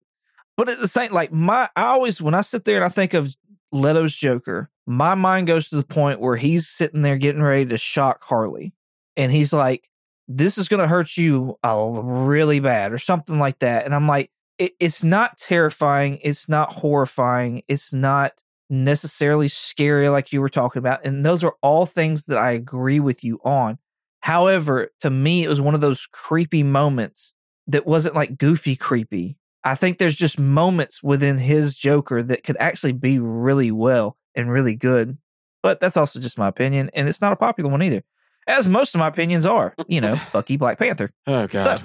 A: But at the same like my I always when I sit there and I think of Leto's Joker, my mind goes to the point where he's sitting there getting ready to shock Harley. And he's like, This is gonna hurt you uh, really bad, or something like that. And I'm like, it, it's not terrifying, it's not horrifying, it's not necessarily scary like you were talking about. And those are all things that I agree with you on. However, to me, it was one of those creepy moments that wasn't like goofy creepy. I think there's just moments within his Joker that could actually be really well and really good. But that's also just my opinion, and it's not a popular one either. As most of my opinions are, you know, Bucky Black Panther.
B: Oh God.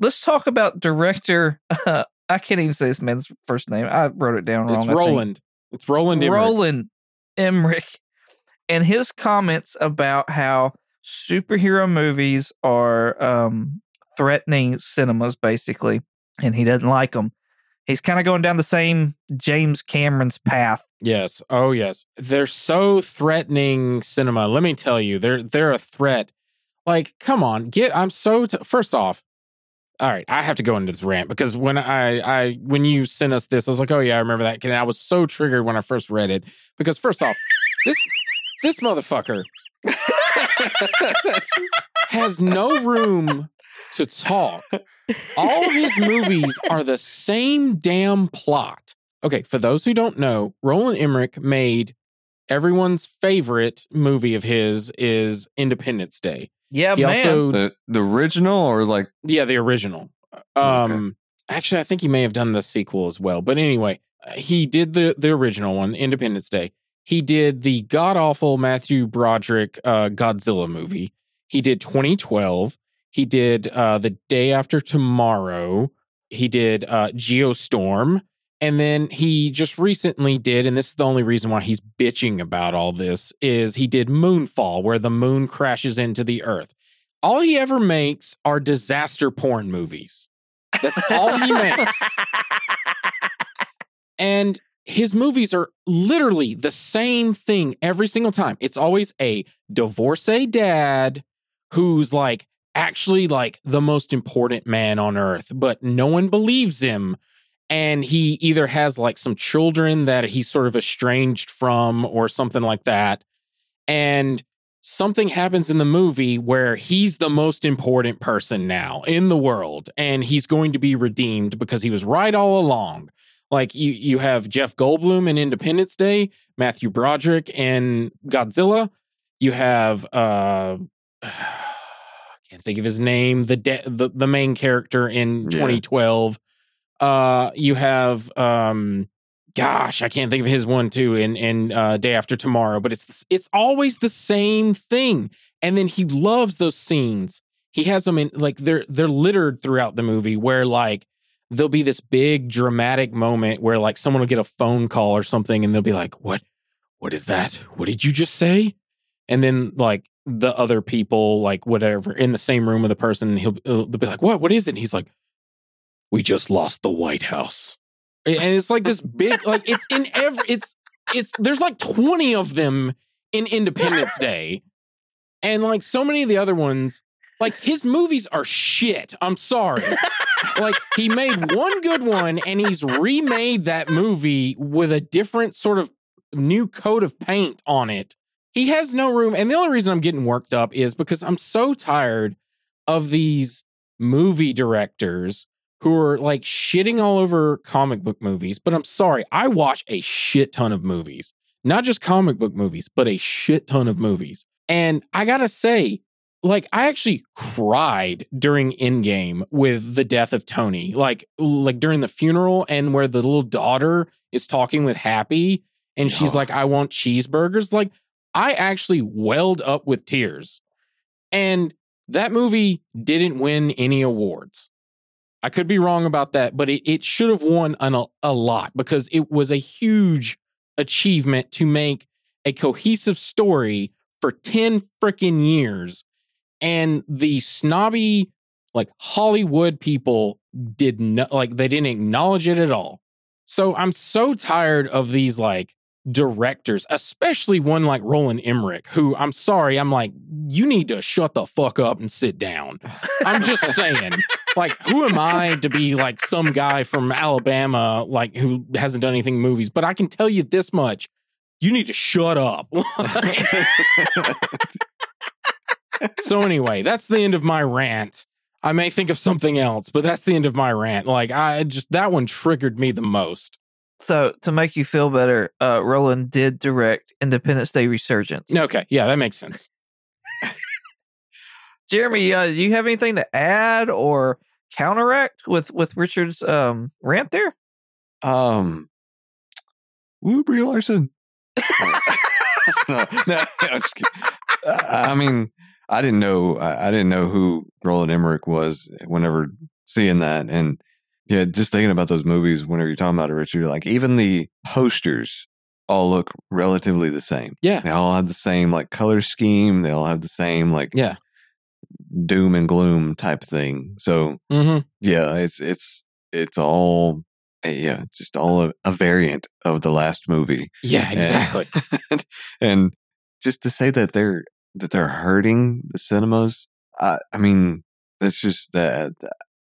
A: Let's talk about director. Uh, I can't even say this man's first name. I wrote it down wrong.
B: it's Roland. It's Roland. Emmerich.
A: Roland Emmerich and his comments about how superhero movies are um, threatening cinemas, basically, and he doesn't like them. He's kind of going down the same James Cameron's path
B: Yes. Oh, yes. They're so threatening cinema. Let me tell you, they're they're a threat. Like, come on, get. I'm so. T- First off, all right, I have to go into this rant because when I I when you sent us this, I was like, oh yeah, I remember that. And I was so triggered when I first read it because first off, this this motherfucker has no room to talk. All his movies are the same damn plot. Okay, for those who don't know, Roland Emmerich made everyone's favorite movie of his is Independence Day.
A: Yeah,
B: He
A: man.
B: also
C: the the original or like
B: yeah, the original. Um actually I think he may have done the sequel as well. But anyway, uh, he did the the original one, Independence Day. He did the god awful Matthew Broderick uh, Godzilla movie. He did 2012. He did uh, the day after tomorrow. He did uh, Geostorm. And then he just recently did, and this is the only reason why he's bitching about all this, is he did Moonfall, where the moon crashes into the earth. All he ever makes are disaster porn movies. That's all he makes. And his movies are literally the same thing every single time. It's always a divorcee dad who's like actually like the most important man on earth, but no one believes him. And he either has like some children that he's sort of estranged from or something like that. And something happens in the movie where he's the most important person now in the world and he's going to be redeemed because he was right all along. Like you you have Jeff Goldblum in Independence Day, Matthew Broderick in Godzilla. You have uh I can't think of his name, the de- the, the main character in
C: Yeah.
B: 2012. Uh you have um gosh, I can't think of his one too in in uh, Day After Tomorrow, but it's it's always the same thing. And then he loves those scenes. He has them in like they're they're littered throughout the movie where like there'll be this big dramatic moment where like someone will get a phone call or something and they'll be like, "What? What is that? What did you just say?" And then like the other people like whatever in the same room with the person he'll they'll be like, "What? What is it?" And he's like, "We just lost the White House." and it's like this big like it's in every it's it's there's like 20 of them in independence day. And like so many of the other ones like his movies are shit. I'm sorry. Like he made one good one and he's remade that movie with a different sort of new coat of paint on it. He has no room and the only reason i'm getting worked up is because i'm so tired of these movie directors who are like shitting all over comic book movies. But I'm sorry, I watch a shit ton of movies, not just comic book movies, but a shit ton of movies. And I gotta say, like, I actually cried during Endgame with the death of Tony, like, like during the funeral, and where the little daughter is talking with Happy, and she's like, "I want cheeseburgers." Like, I actually welled up with tears, and that movie didn't win any awards. I could be wrong about that, but it, it should have won an, a lot because it was a huge achievement to make a cohesive story for 10 freaking years. And the snobby, like Hollywood people did not, like, they didn't acknowledge it at all. So I'm so tired of these, like, directors, especially one like Roland Emmerich, who I'm sorry, I'm like, you need to shut the fuck up and sit down. I'm just saying, like, who am I to be like some guy from Alabama, like who hasn't done anything movies? But I can tell you this much: you need to shut up. so anyway, that's the end of my rant. I may think of something else, but that's the end of my rant. Like, I just that one triggered me the most.
A: So to make you feel better, uh, Roland did direct Independence Day Resurgence.
B: Okay, yeah, that makes sense.
A: Jeremy, uh, do you have anything to add or counteract with with Richard's um, rant there?
C: um woo Brie Larson. no, no, I'm just. I I mean, I didn't know I, I didn't know who Roland Emmerich was whenever seeing that. And yeah, just thinking about those movies whenever you're talking about it, Richard, like even the posters all look relatively the same.
B: Yeah.
C: They all have the same like color scheme. They all have the same like
B: Yeah.
C: doom and gloom type thing. So
B: Mm-hmm.
C: yeah, it's it's it's all uh, yeah, just all a, a variant of the last movie.
B: Yeah, exactly.
C: And, and just to say that they're that they're hurting the cinemas, I, I mean, that's just that.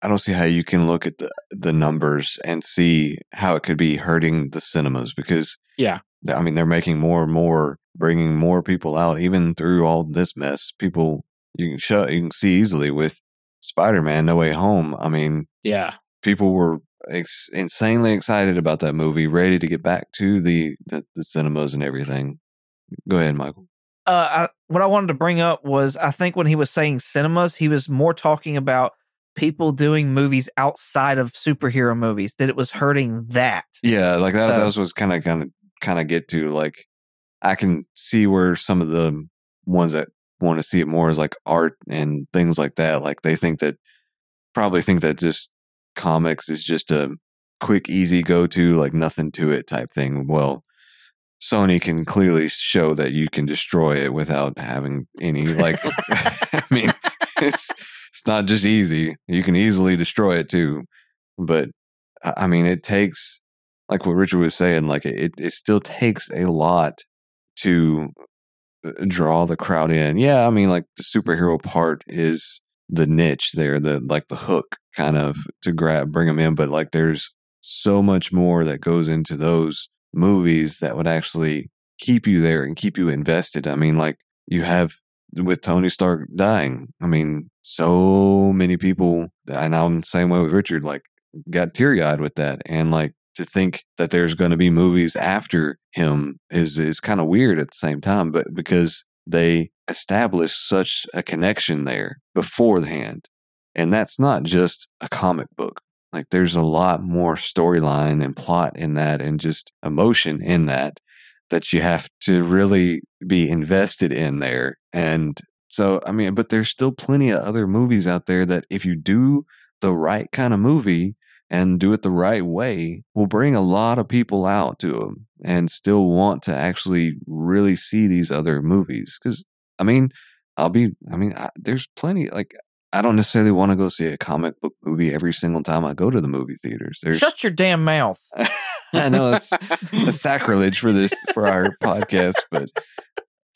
C: I don't see how you can look at the the numbers and see how it could be hurting the cinemas because
B: yeah,
C: I mean, they're making more and more, bringing more people out, even through all this mess. People you can show, you can see easily with Spider Man No Way Home. I mean,
B: yeah.
C: people were ex- insanely excited about that movie, ready to get back to the, the, the cinemas and everything. Go ahead, Michael.
A: Uh, I, what I wanted to bring up was I think when he was saying cinemas, he was more talking about people doing movies outside of superhero movies. That it was hurting that.
C: Yeah, like that was,
A: So-
C: that was kind of kind of kind of get to like I can see where some of the ones that want to see it more as like art and things like that. Like they think that probably think that just comics is just a quick, easy go to, like nothing to it type thing. Well, Sony can clearly show that you can destroy it without having any like. I mean, it's it's not just easy. You can easily destroy it too, but I mean, it takes like what Richard was saying. Like it, it still takes a lot to uh, draw the crowd in. Yeah, I mean, like the superhero part is the niche there, the like the hook kind of to grab, bring them in. But like, there's so much more that goes into those movies that would actually keep you there and keep you invested. I mean, like you have with Tony Stark dying. I mean, so many people, and I'm the same way with Richard. Like, got teary eyed with that, and like to think that there's going to be movies after him is is kind of weird at the same time. But because they established such a connection there beforehand, and that's not just a comic book. Like, there's a lot more storyline and plot in that, and just emotion in that that you have to really be invested in there. And so, I mean, but there's still plenty of other movies out there that if you do the right kind of movie and do it the right way, will bring a lot of people out to them and still want to actually really see these other movies. Cause I mean, I'll be, I mean, I, there's plenty, like, I don't necessarily want to go see a comic book movie every single time I go to the movie theaters. There's,
A: Shut your damn mouth.
C: I know it's a sacrilege for this for our podcast, but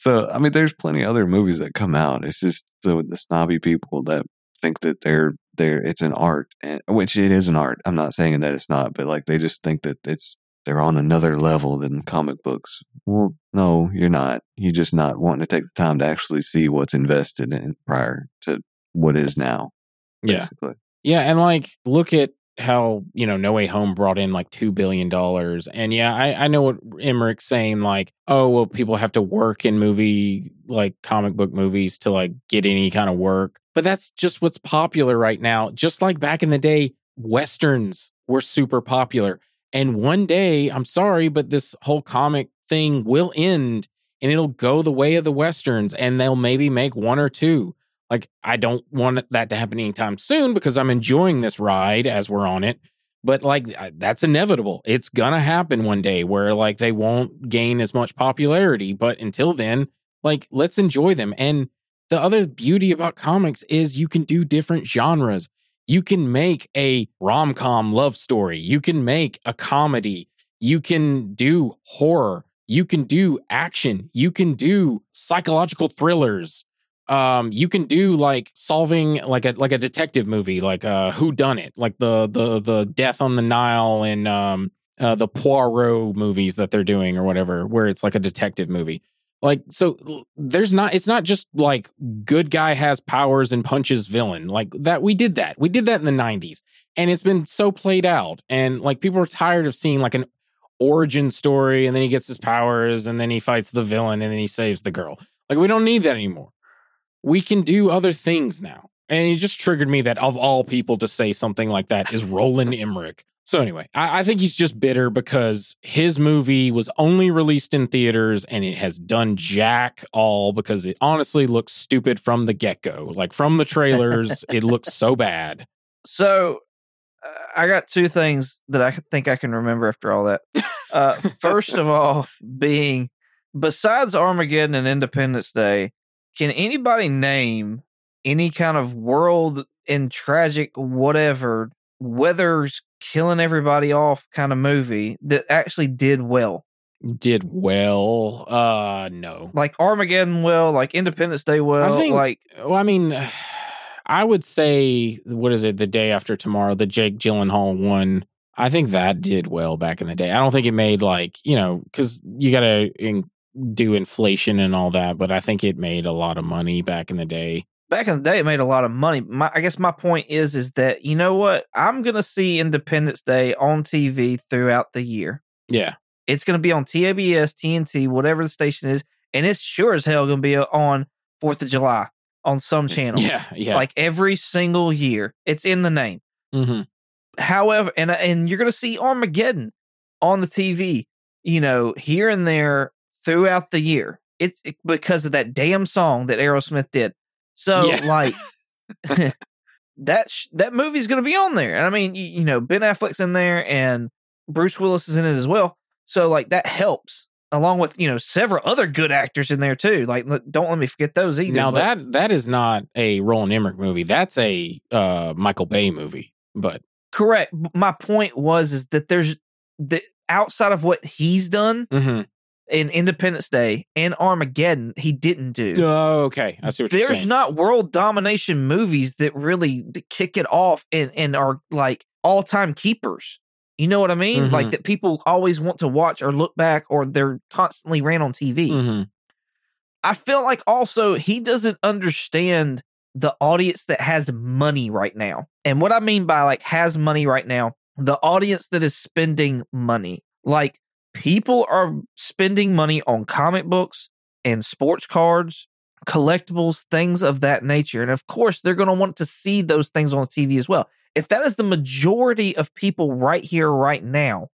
C: so I mean, there's plenty of other movies that come out. It's just the, the snobby people that think that they're they're it's an art, and which it is an art. I'm not saying that it's not, but like they just think that it's they're on another level than comic books. Well, no, you're not. You're just not wanting to take the time to actually see what's invested in prior to what is now.
B: Yeah. Yeah, and like look at how you know No Way Home brought in like two billion dollars, and yeah, I, I know what Emmerich's saying. Like, oh well, people have to work in movie like comic book movies to like get any kind of work, but that's just what's popular right now. Just like back in the day, westerns were super popular, and one day, I'm sorry, but this whole comic thing will end, and it'll go the way of the westerns, and they'll maybe make one or two. Like, I don't want that to happen anytime soon because I'm enjoying this ride as we're on it. But like, that's inevitable. It's gonna happen one day where like they won't gain as much popularity. But until then, like, let's enjoy them. And the other beauty about comics is you can do different genres. You can make a rom com love story. You can make a comedy. You can do horror. You can do action. You can do psychological thrillers um you can do like solving like a like a detective movie like uh who done it like the the the death on the nile and um uh the poirot movies that they're doing or whatever where it's like a detective movie. Like so there's not it's not just like good guy has powers and punches villain like that we did that. We did that in the 90s and it's been so played out and like people are tired of seeing like an origin story and then he gets his powers and then he fights the villain and then he saves the girl. Like we don't need that anymore we can do other things now. And it just triggered me that of all people to say something like that is Roland Emmerich. So anyway, I, I think he's just bitter because his movie was only released in theaters and it has done jack all because it honestly looks stupid from the get go. Like from the trailers, it looks so bad.
A: So uh, I got two things that I think I can remember after all that. Uh, first of all, being besides Armageddon and Independence Day, can anybody name any kind of world in tragic whatever weather's killing everybody off kind of movie that actually did well.
B: Did well. Uh no.
A: Like Armageddon well, like Independence Day well,
B: think-
A: like
B: Well, I mean, I would say what is it? The day after tomorrow, the Jake Gyllenhaal one. I think that did well back in the day. I don't think it made like you know because you got to in, do inflation and all that, but I think it made a lot of money back in the day.
A: back in the day it made a lot of money. My I guess my point is is that you know what? I'm gonna see Independence Day on TV throughout the year.
B: Yeah,
A: It's gonna be on TBS, TNT, whatever the station is, and it's sure as hell gonna be on Fourth of July on some channel.
B: yeah, yeah.
A: Like every single year. It's in the name.
B: hmm
A: However, and and you're gonna see Armageddon on the TV, you know, here and there throughout the year. It's it, because of that damn song that Aerosmith did. So
B: Yeah.
A: like that sh- that movie's gonna be on there, and I mean, you, you know, Ben Affleck's in there, and Bruce Willis is in it as well. So like that helps, along with you know several other good actors in there too. Like don't let me forget those either.
B: now
A: but-
B: that that is not a Roland Emmerich movie. That's a uh, Michael Bay movie. But
A: correct. My point was is that there's the outside of what he's done
B: Mhm.
A: In Independence Day and Armageddon, he didn't do.
B: oh, okay, I see what you're
A: There's
B: saying.
A: not world domination movies that really kick it off and, and are like all time keepers. You know what I mean?
B: Mhm.
A: Like that people always want to watch or look back or they're constantly ran on TV.
B: Mhm.
A: I feel like also he doesn't understand the audience that has money right now. And what I mean by like has money right now, the audience that is spending money. Like people are spending money on comic books and sports cards, collectibles, things of that nature. And of course, they're going to want to see those things on TV as well. If that is the majority of people right here, right now,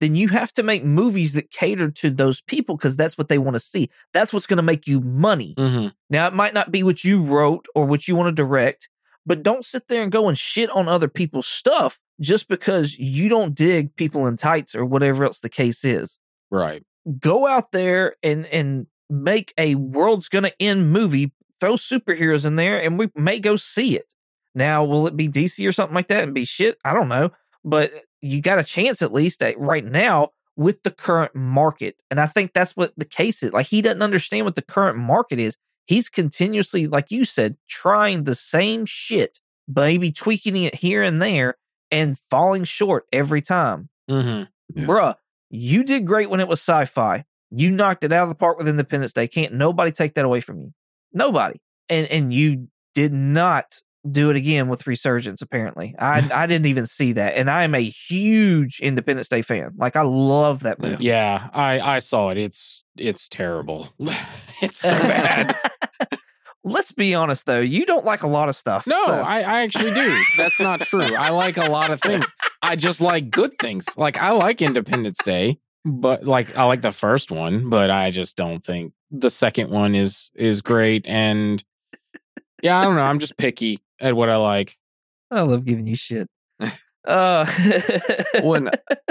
A: then you have to make movies that cater to those people because that's what they want to see. That's what's going to make you money.
B: Mhm.
A: Now, it might not be what you wrote or what you want to direct, but don't sit there and go and shit on other people's stuff just because you don't dig people in tights or whatever else the case is.
B: Right.
A: Go out there and and make a world's gonna end movie, throw superheroes in there, and we may go see it. Now, will it be DC or something like that and be shit? I don't know. But you got a chance at least at right now with the current market. And I think that's what the case is. Like he doesn't understand what the current market is. He's continuously, like you said, trying the same shit, maybe tweaking it here and there and falling short every time.
B: hmm
C: Yeah.
A: Bruh, you did great when it was sci-fi. You knocked it out of the park with Independence Day. Can't nobody take that away from you. Nobody. And and you did not do it again with Resurgence, apparently. I I didn't even see that. And I am a huge Independence Day fan. Like I love that movie.
B: Yeah, I I saw it. It's it's terrible. it's so bad.
A: Let's be honest though, you don't like a lot of stuff.
B: No,
A: so-
B: I, I actually do. That's not true. I like a lot of things. I just like good things. Like I like Independence Day, but like I like the first one, but I just don't think the second one is is great. And yeah, I don't know. I'm just picky at what I like.
A: I love giving you shit. Uh
C: Well, and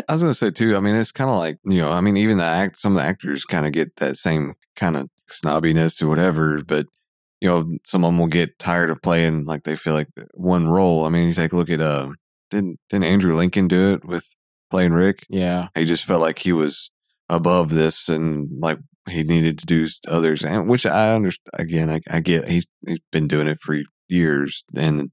C: I was gonna say too. I mean, it's kind of like you know. I mean, even the act, some of the actors kind of get that same kind of snobbiness or whatever. But you know, some of them will get tired of playing like they feel like one role. I mean, you take a look at uh, didn't didn't Andrew Lincoln do it with playing Rick?
B: Yeah.
C: He just felt like he was above this and like he needed to do others, and which I understand. Again, I, I get he's he's been doing it for years, and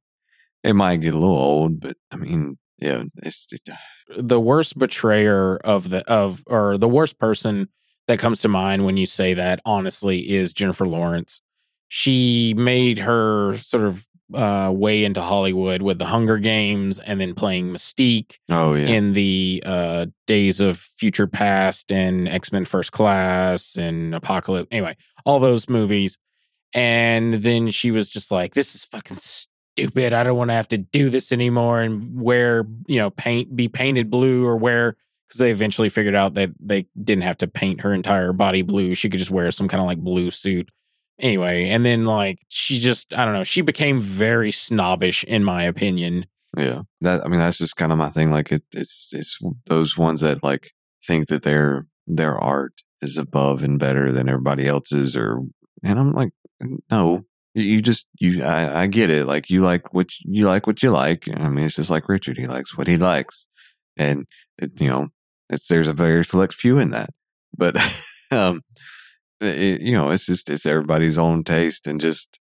C: it might get a little old, but I mean, yeah, it's. It,
B: the worst betrayer of the of or the worst person that comes to mind when you say that honestly is Jennifer Lawrence. She made her sort of uh, way into Hollywood with the Hunger Games and then playing Mystique
C: oh yeah.
B: in the uh, Days of Future Past and X Men First Class and Apocalypse. Anyway, all those movies. And then she was just like, "This is fucking stupid. I don't want to have to do this anymore and wear, you know, paint, be painted blue or wear." Because they eventually figured out that they didn't have to paint her entire body blue. She could just wear some kind of like blue suit. Anyway, and then like she just, I don't know, she became very snobbish, in my opinion.
C: Yeah, that I mean that's just kind of my thing. Like it, it's it's those ones that like think that their their art is above and better than everybody else's, or and I'm like, no, You, just you I, I get it. Like you like what you, you like what you like. I mean, it's just like Richard. He likes what he likes, and it, you know, it's there's a very select few in that. But um, it, you know, it's just it's everybody's own taste, and just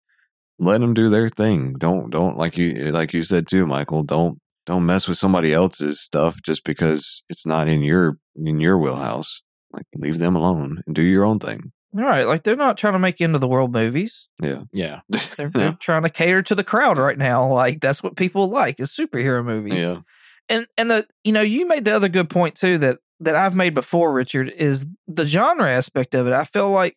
C: let them do their thing. Don't don't like you eh, like you said too, Michael. Don't don't mess with somebody else's stuff just because it's not in your in your wheelhouse. Like leave them alone and do your own thing.
A: All right, like they're not trying to make end of the world movies.
C: Yeah,
B: Yeah.
A: They're,
C: yeah.
A: they're trying to cater to the crowd right now. Like that's what people like is superhero movies.
C: yeah.
A: and and the you know you made the other good point too that that I've made before, Richard, is the genre aspect of it. I feel like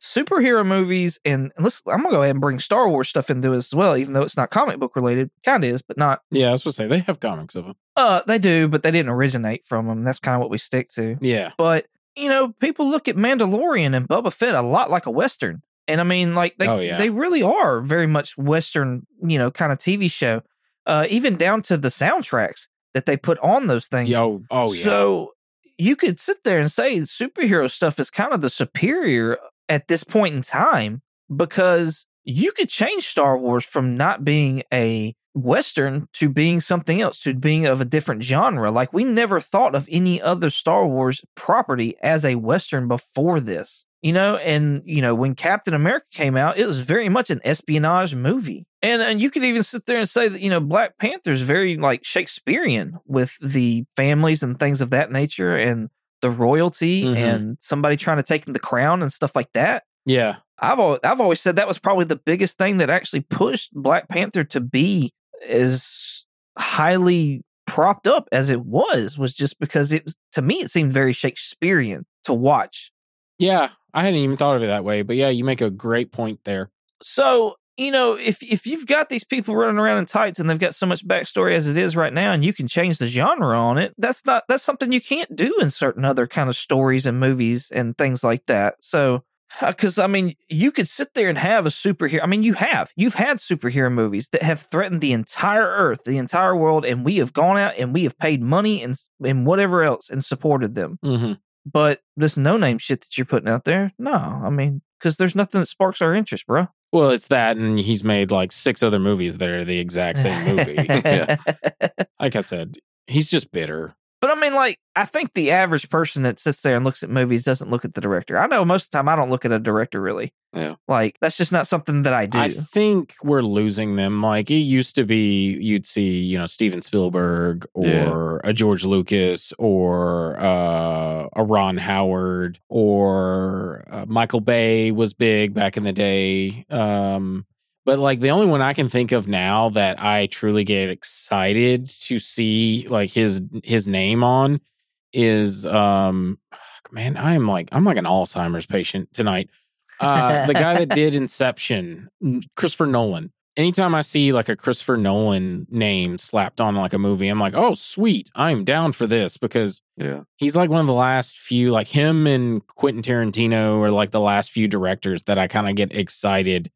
A: superhero movies and, and let's I'm gonna go ahead and bring Star Wars stuff into it as well, even though it's not comic book related. Kind of is, but not.
B: Yeah, I was supposed to say they have comics of them.
A: Uh, they do, but they didn't originate from them. That's kind of what we stick to.
B: Yeah.
A: But you know, people look at Mandalorian and Boba Fett a lot like a western, and I mean, like they
B: Oh, yeah.
A: they really are very much western, you know, kind of TV show. Uh, even down to the soundtracks that they put on those things.
B: Yo, oh yeah.
A: So you could sit there and say superhero stuff is kind of the superior at this point in time because you could change Star Wars from not being a Western to being something else, to being of a different genre. Like we never thought of any other Star Wars property as a Western before this. You know, and you know, when Captain America came out, it was very much an espionage movie. And and you could even sit there and say that, you know, Black Panther's very like Shakespearean with the families and things of that nature and the royalty
B: Mhm.
A: and somebody trying to take the crown and stuff like that.
B: yeah.
A: I've al- I've always said that was probably the biggest thing that actually pushed Black Panther to be as highly propped up as it was was just because it was to me it seemed very Shakespearean to watch.
B: Yeah. I hadn't even thought of it that way, but yeah, you make a great point there.
A: So you know if if you've got these people running around in tights and they've got so much backstory as it is right now, and you can change the genre on it, that's not that's something you can't do in certain other kind of stories and movies and things like that. So because I mean, you could sit there and have a superhero. I mean, you have. You've had superhero movies that have threatened the entire Earth, the entire world, and we have gone out and we have paid money and and whatever else and supported them.
B: hmm
A: But this no name shit that you're putting out there, no. I mean, because there's nothing that sparks our interest, bro.
B: Well, it's that, and he's made like six other movies that are the exact same movie.
C: Yeah.
B: like I said, he's just bitter.
A: But I mean, like, I think the average person that sits there and looks at movies doesn't look at the director. I know most of the time I don't look at a director really.
C: Yeah.
A: Like, that's just not something that I do.
B: I think we're losing them. Like it used to be, you'd see, you know, Steven Spielberg or
C: Yeah.
B: a George Lucas or uh, a Ron Howard or uh, Michael Bay was big back in the day. Um, but like the only one I can think of now that I truly get excited to see like his his name on is um man, I am like I'm like an Alzheimer's patient tonight. Uh, the guy that did Inception, Christopher Nolan. Anytime I see like a Christopher Nolan name slapped on like a movie, I'm like, oh, sweet. I'm down for this because
C: Yeah.
B: he's like one of the last few, like him and Quentin Tarantino are like the last few directors that I kind of get excited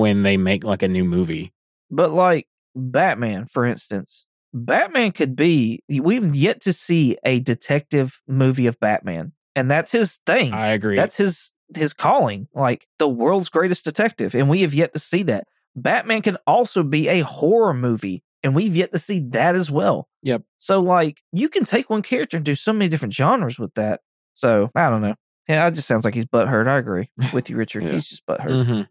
B: when they make like a new movie.
A: But like Batman, for instance, Batman could be. We've yet to see a detective movie of Batman, and that's his thing.
B: I agree.
A: That's his his calling, like the world's greatest detective, and we have yet to see that. Batman can also be a horror movie, and we've yet to see that as well.
B: Yep.
A: So like you can take one character and do so many different genres with that. So I don't know. Yeah, it just sounds like he's butthurt. I agree with you, Richard.
C: Yeah.
A: He's just butthurt.
B: Mhm.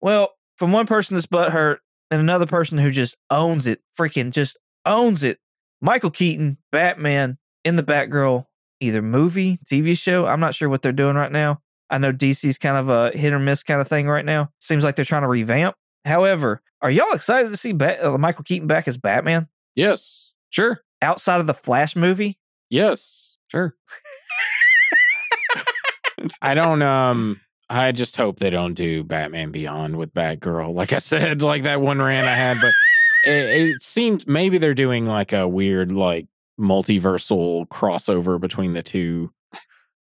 A: Well, from one person that's butthurt and another person who just owns it, freaking just owns it. Michael Keaton, Batman, in the Batgirl, either movie, TV show. I'm not sure what they're doing right now. I know DC's kind of a hit or miss kind of thing right now. Seems like they're trying to revamp. However, are y'all excited to see Bat- uh, Michael Keaton back as Batman
B: Yes.
C: Sure.
A: outside of the Flash movie?
B: Yes.
C: Sure.
B: I don't um I just hope they don't do Batman Beyond with Batgirl. Like I said, like that one rant I had, but it, it seemed maybe they're doing like a weird like multiversal crossover between the two.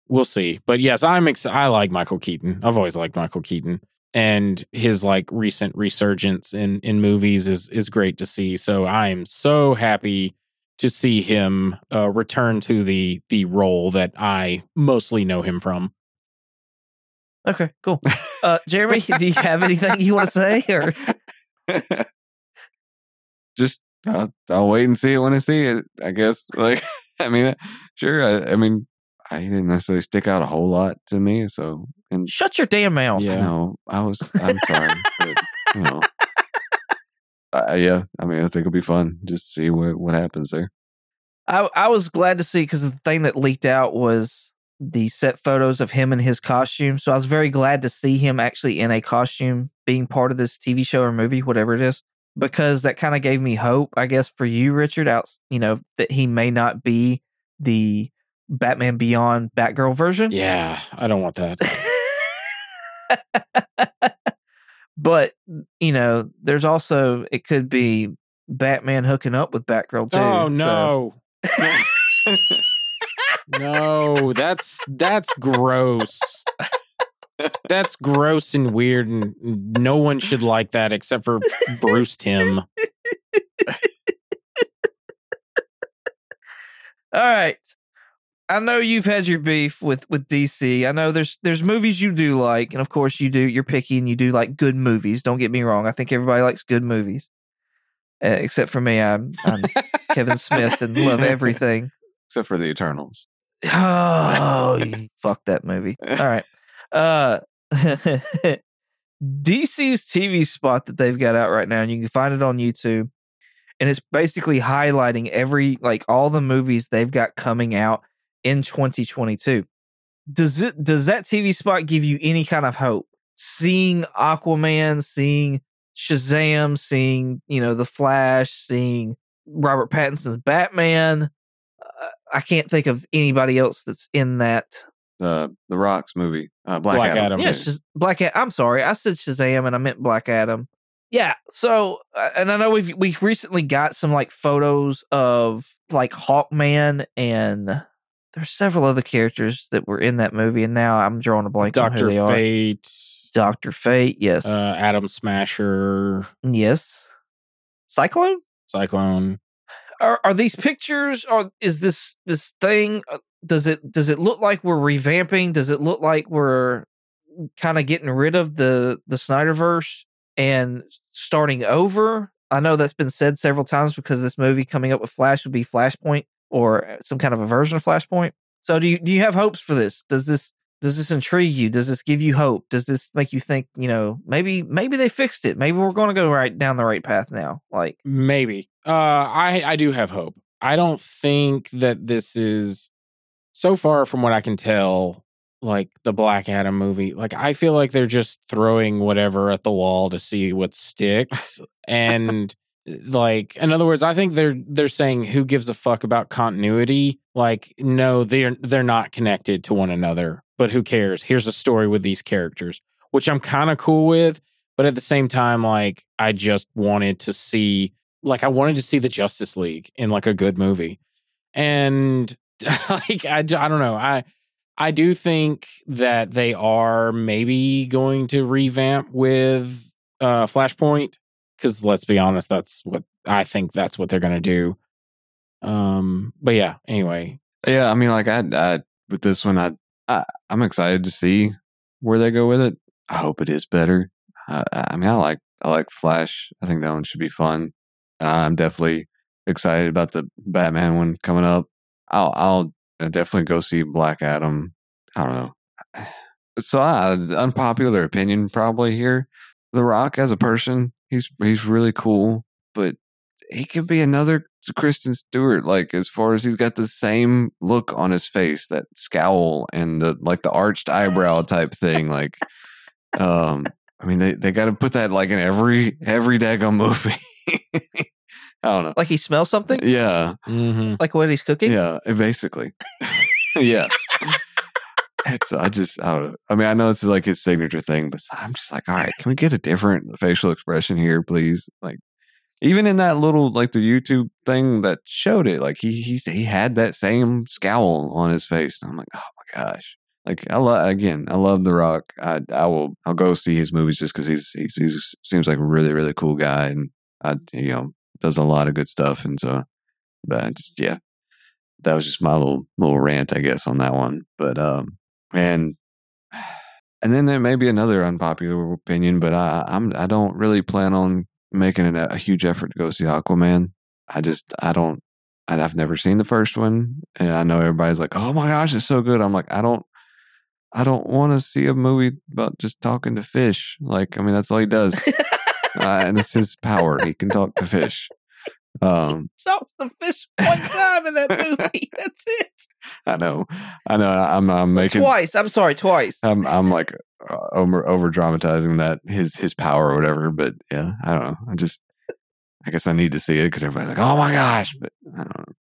B: We'll see. But yes, I'm ex- I like Michael Keaton. I've always liked Michael Keaton. And his like recent resurgence in in movies is is great to see. So I am so happy to see him uh, return to the the role that I mostly know him from.
A: Okay, cool. Uh, Jeremy, do you have anything you want to say? Or
C: just I'll, I'll wait and see it when I see it. I guess. Like, I mean, sure. I, I mean, I didn't necessarily stick out a whole lot to me. So, and
A: shut your damn mouth.
B: Yeah.
C: know, I was. I'm sorry, but you know, uh, yeah. I mean, I think it'll be fun just see what what happens there.
A: I I was glad to see because the thing that leaked out was the set photos of him in his costume. So I was very glad to see him actually in a costume being part of this TV show or movie, whatever it is, because that kind of gave me hope, I guess, for you, Richard. Out, you know, that he may not be the Batman Beyond Batgirl version.
B: Yeah, I don't want that.
A: but you know, there's also it could be Batman hooking up with Batgirl too.
B: oh
A: so-
B: no. no, that's that's gross. That's gross and weird, and no one should like that except for Bruce Timm.
A: All right. I know you've had your beef with with DC. I know there's there's movies you do like, and of course you do. You're picky and you do like good movies. Don't get me wrong. I think everybody likes good movies, uh, except for me. I'm I'm Kevin Smith and love everything.
C: Except for the Eternals.
A: Oh, fuck that movie. All right. Uh DC's TV spot that they've got out right now, and you can find it on YouTube. And it's basically highlighting every like all the movies they've got coming out in 2022. Does it does that TV spot give you any kind of hope? Seeing Aquaman, seeing Shazam, seeing, you know, The Flash, seeing Robert Pattinson's Batman. I can't think of anybody else that's in that
C: Uh, the Rocks movie, uh, Black,
B: Black
C: Adam.
B: Adam.
A: yeah, Shaz- Black Adam. I'm sorry, I said Shazam and I meant Black Adam. Yeah. So, uh, and I know we've we recently got some like photos of like Hawkman and there's several other characters that were in that movie, and now I'm drawing a blank on who
B: Doctor
A: they are.
B: Fate,
A: Doctor Fate. Yes.
B: uh, Atom Smasher,
A: yes. Cyclone.
B: Cyclone.
A: Are are these pictures? Or is this this thing? uh, Does it does it look like we're revamping? Does it look like we're kind of getting rid of the the Snyderverse and starting over? I know that's been said several times because this movie coming up with Flash would be Flashpoint or some kind of a version of Flashpoint. So do you do you have hopes for this? Does this does this intrigue you? Does this give you hope? Does this make you think, you know, maybe maybe they fixed it. Maybe we're going to go right down the right path now. Like
B: Maybe. Uh, I I do have hope. I don't think that this is so far from what I can tell, like the Black Adam movie. Like I feel like they're just throwing whatever at the wall to see what sticks. and like in other words, I think they're they're saying who gives a fuck about continuity? Like no, they're they're not connected to one another. But who cares? Here's a story with these characters, which I'm kind of cool with. But at the same time, like I just wanted to see like I wanted to see the Justice League in like a good movie. And like I, I don't know. I I do think that they are maybe going to revamp with uh Flashpoint cuz let's be honest that's what I think that's what they're to do. Um but yeah, anyway.
C: Yeah, I mean, like I, I with this one, I, I I'm excited to see where they go with it. I hope it is better. I, I mean, I like I like Flash. I think that one should be fun. I'm definitely excited about the Batman one coming up. I'll I'll definitely go see Black Adam. I don't know. So, uh, unpopular opinion probably here. The Rock as a person, he's he's really cool, but he could be another Kristen Stewart. Like as far as he's got the same look on his face, that scowl and the like the arched eyebrow type thing. Like, um, I mean, they they got to put that like in every every daggone movie. I don't know.
A: like he smells something?
C: Yeah,
B: Mhm.
A: Like what he's cooking?
C: yeah, basically. yeah. It's I just I don't know. I mean I know it's like his signature thing, but I'm just like, all right, can we get a different facial expression here, please? Like even in that little like the YouTube thing that showed it, like he he he had that same scowl on his face, and I'm like, oh my gosh. Like I love again, I love The Rock. I I will I'll go see his movies just because he's, he's he's seems like a really really cool guy, and I you know does a lot of good stuff, and so but just yeah, that was just my little little rant, I guess, on that one. But um, and, And then there may be another unpopular opinion, but I, I'm I don't really plan on making it a, a huge effort to go see Aquaman. I just I don't. I've never seen the first one, and I know everybody's like, "Oh my gosh, it's so good." I'm like, I don't. I don't want to see a movie about just talking to fish. Like, I mean, that's all he does, uh, and it's his power. He can talk to fish. Um,
A: Saw the fish one time in that movie. That's it.
C: I know, I know. I'm, I'm making
A: Twice. I'm sorry, twice.
C: I'm I'm like uh, over over dramatizing that his his power or whatever. But yeah, I don't know. I just I guess I need to see it because everybody's like, oh my gosh, but I don't know.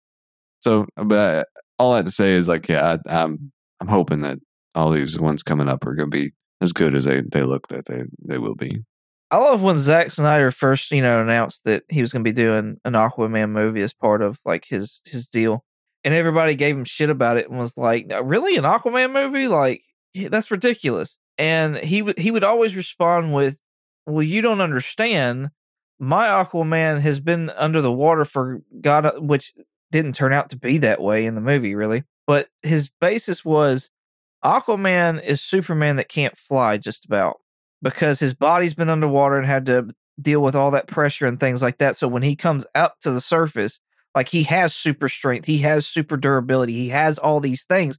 C: So, but all I have to say is like, yeah, I, I'm I'm hoping that all these ones coming up are going to be as good as they they look that they they will be.
A: I love when Zack Snyder first, you know, announced that he was going to be doing an Aquaman movie as part of like his his deal, and everybody gave him shit about it and was like, "Uh, "Really, an Aquaman movie? Like that's ridiculous." And he would he would always respond with, "Well, you don't understand. My Aquaman has been under the water for God, which didn't turn out to be that way in the movie, really. But his basis was Aquaman is Superman that can't fly, just about." Because his body's been underwater and had to deal with all that pressure and things like that. So when he comes up to the surface, like he has super strength, he has super durability, he has all these things.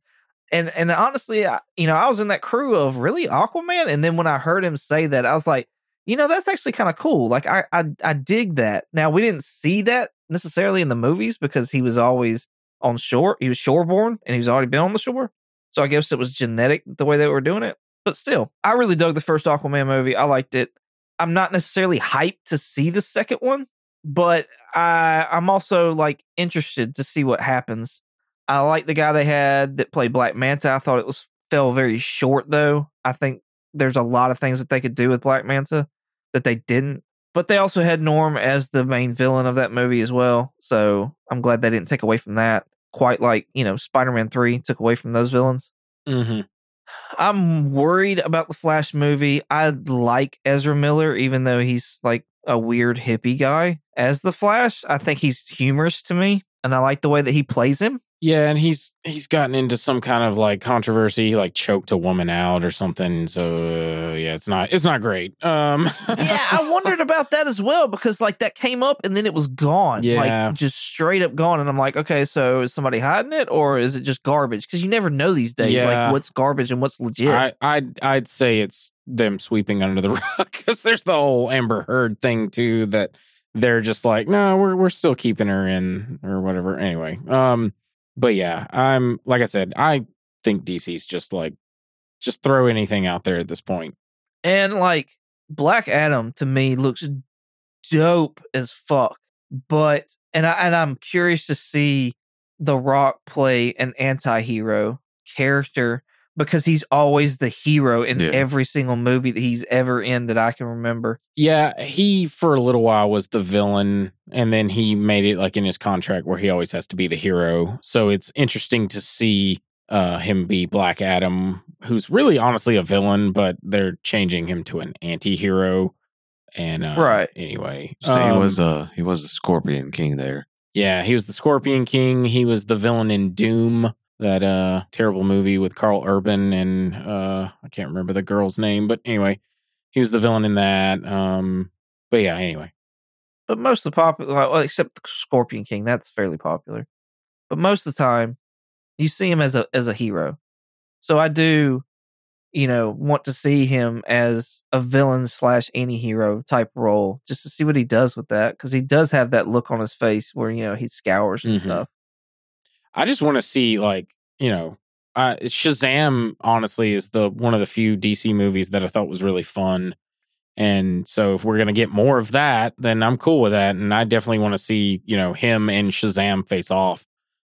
A: And and honestly, I, you know, I was in that crew of really Aquaman, and then when I heard him say that, I was like, you know, that's actually kind of cool. Like I, I I dig that. Now we didn't see that necessarily in the movies because he was always on shore. He was shoreborn, and he's already been on the shore. So I guess it was genetic the way they were doing it. But still, I really dug the first Aquaman movie. I liked it. I'm not necessarily hyped to see the second one, but I I'm also like interested to see what happens. I like the guy they had that played Black Manta. I thought it was fell very short though. I think there's a lot of things that they could do with Black Manta that they didn't. But they also had Norm as the main villain of that movie as well. So I'm glad they didn't take away from that. Quite like, you know, Spider Man 3 took away from those villains.
B: Mm-hmm.
A: I'm worried about the Flash movie. I like Ezra Miller, even though he's like a weird hippie guy as the Flash. I think he's humorous to me, and I like the way that he plays him.
B: Yeah, and he's he's gotten into some kind of like controversy, He, like choked a woman out or something. So uh, yeah, it's not it's not great. Um,
A: yeah, I wondered about that as well because like that came up and then it was gone,
B: Yeah.
A: like just straight up gone. And I'm like, okay, so is somebody hiding it or is it just garbage? Because you never know these days,
B: Yeah.
A: like what's garbage and what's legit.
B: I I'd I'd say it's them sweeping under the rug because there's the whole Amber Heard thing too that they're just like, no, we're we're still keeping her in or whatever. Anyway, um, but yeah, I'm like I said, I think DC's just like just throw anything out there at this point.
A: And like Black Adam to me looks dope as fuck. But and I and I'm curious to see The Rock play an anti-hero character because he's always the hero in
C: Yeah.
A: every single movie that he's ever in that I can remember.
B: Yeah, he for a little while was the villain, and then he made it like in his contract where he always has to be the hero. So it's interesting to see uh, him be Black Adam, who's really honestly a villain, but they're changing him to an anti-hero. And uh,
A: Right.
B: anyway,
C: So he
B: um,
C: was uh he was the Scorpion King there.
B: yeah, he was the Scorpion King. He was the villain in Doom, that uh terrible movie with Karl Urban and uh I can't remember the girl's name, but anyway, he was the villain in that. Um, but yeah, anyway.
A: But most of the popular, well, except the Scorpion King, that's fairly popular. But most of the time, you see him as a as a hero. So I do, you know, want to see him as a villain slash anti-hero type role, just to see what he does with that, because he does have that look on his face where you know he scours and
B: Mhm.
A: stuff.
B: I just want to see like you know, uh, Shazam. Honestly, is the one of the few DC movies that I thought was really fun. And so, if we're gonna get more of that, then I'm cool with that. And I definitely want to see you know him and Shazam face off.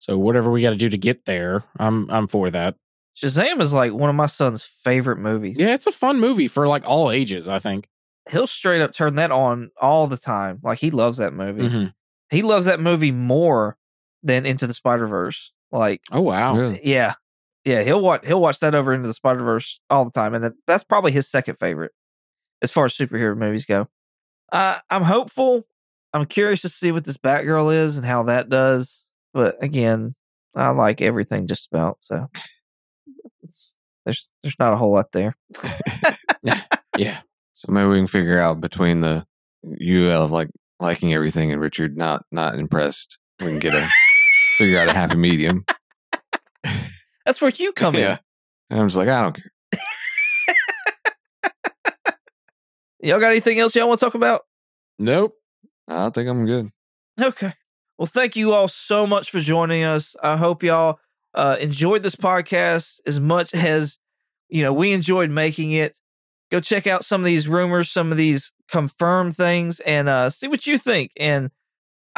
B: So whatever we got to do to get there, I'm I'm for that.
A: Shazam is like one of my son's favorite movies.
B: Yeah, it's a fun movie for like all ages. I think.
A: he'll straight up turn that on all the time. Like he loves that movie.
B: Mhm.
A: He loves that movie more than Into the Spider Verse. Like
B: Oh wow.
C: Really?
A: Yeah, yeah, he'll watch he'll watch that over into the Spider Verse all the time, and that's probably his second favorite as far as superhero movies go. Uh, I'm hopeful. I'm curious to see what this Batgirl is and how that does. But again, I like everything just about. So it's, there's there's not a whole lot there.
B: Yeah.
C: So maybe we can figure out between the you uh, like liking everything and Richard not not impressed. We can get a figure out a happy medium.
A: That's where you come in.
C: And I'm just like, I don't care.
A: Y'all got anything else y'all want to talk about?
B: Nope.
C: I think I'm good.
A: Okay. Well, thank you all so much for joining us. I hope y'all uh, enjoyed this podcast as much as you know we enjoyed making it. Go check out some of these rumors, some of these confirmed things, and uh, see what you think. And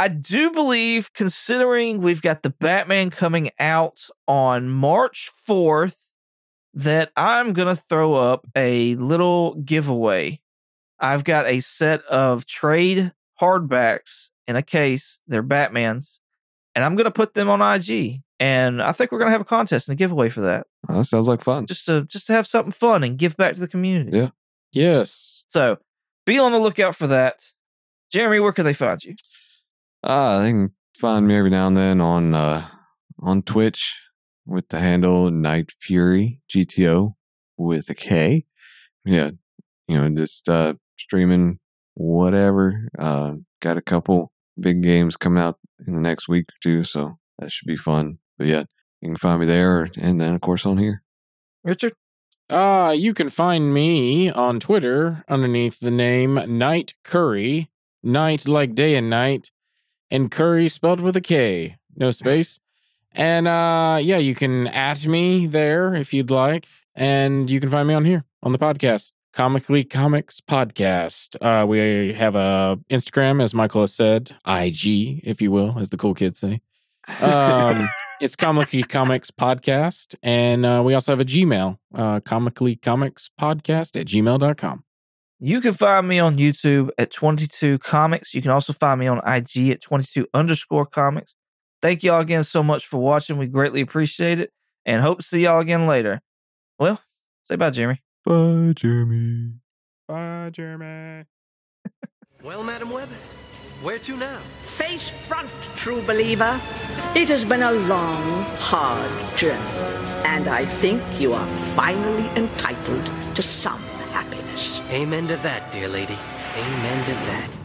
A: I do believe, considering we've got the Batman coming out on March fourth, that I'm gonna throw up a little giveaway. I've got a set of trade hardbacks in a case. They're Batman's, and I'm gonna put them on IG. And I think we're gonna have a contest and a giveaway for that,
C: that sounds like fun.
A: just to just to have something fun and give back to the community.
C: Yeah.
B: Yes.
A: So be on the lookout for that. Jeremy, where can they find you?
C: Uh, they can find me every now and then on uh on Twitch with the handle Night Fury GTO with a K. Yeah, you know, just uh streaming whatever. Uh, got a couple big games coming out in the next week or two, so that should be fun. But yeah, you can find me there, and then of course on here.
A: Richard?
B: Uh, you can find me on Twitter underneath the name Night Curry. Night like day and night, and Curry spelled with a K, no space. and uh, yeah, you can at me there if you'd like, and you can find me on here on the podcast, Comically Comics Podcast. Uh, we have a Instagram, as Michael has said, IG, if you will, as the cool kids say. Um, it's Comically Comics Podcast. And uh, we also have a Gmail, uh, Comically Comics Podcast at gmail.com.
A: You can find me on YouTube at 22 Comics. You can also find me on IG at 22 underscore comics. Thank y'all again so much for watching. We greatly appreciate it and hope to see y'all again later. Well, say bye, Jeremy.
C: Bye, Jeremy.
B: Bye, Jeremy.
D: Well, Madame Web, where to now?
E: Face front, true believer. It has been a long, hard journey, and I think you are finally entitled to some happiness.
D: Amen to that, dear lady. Amen to that.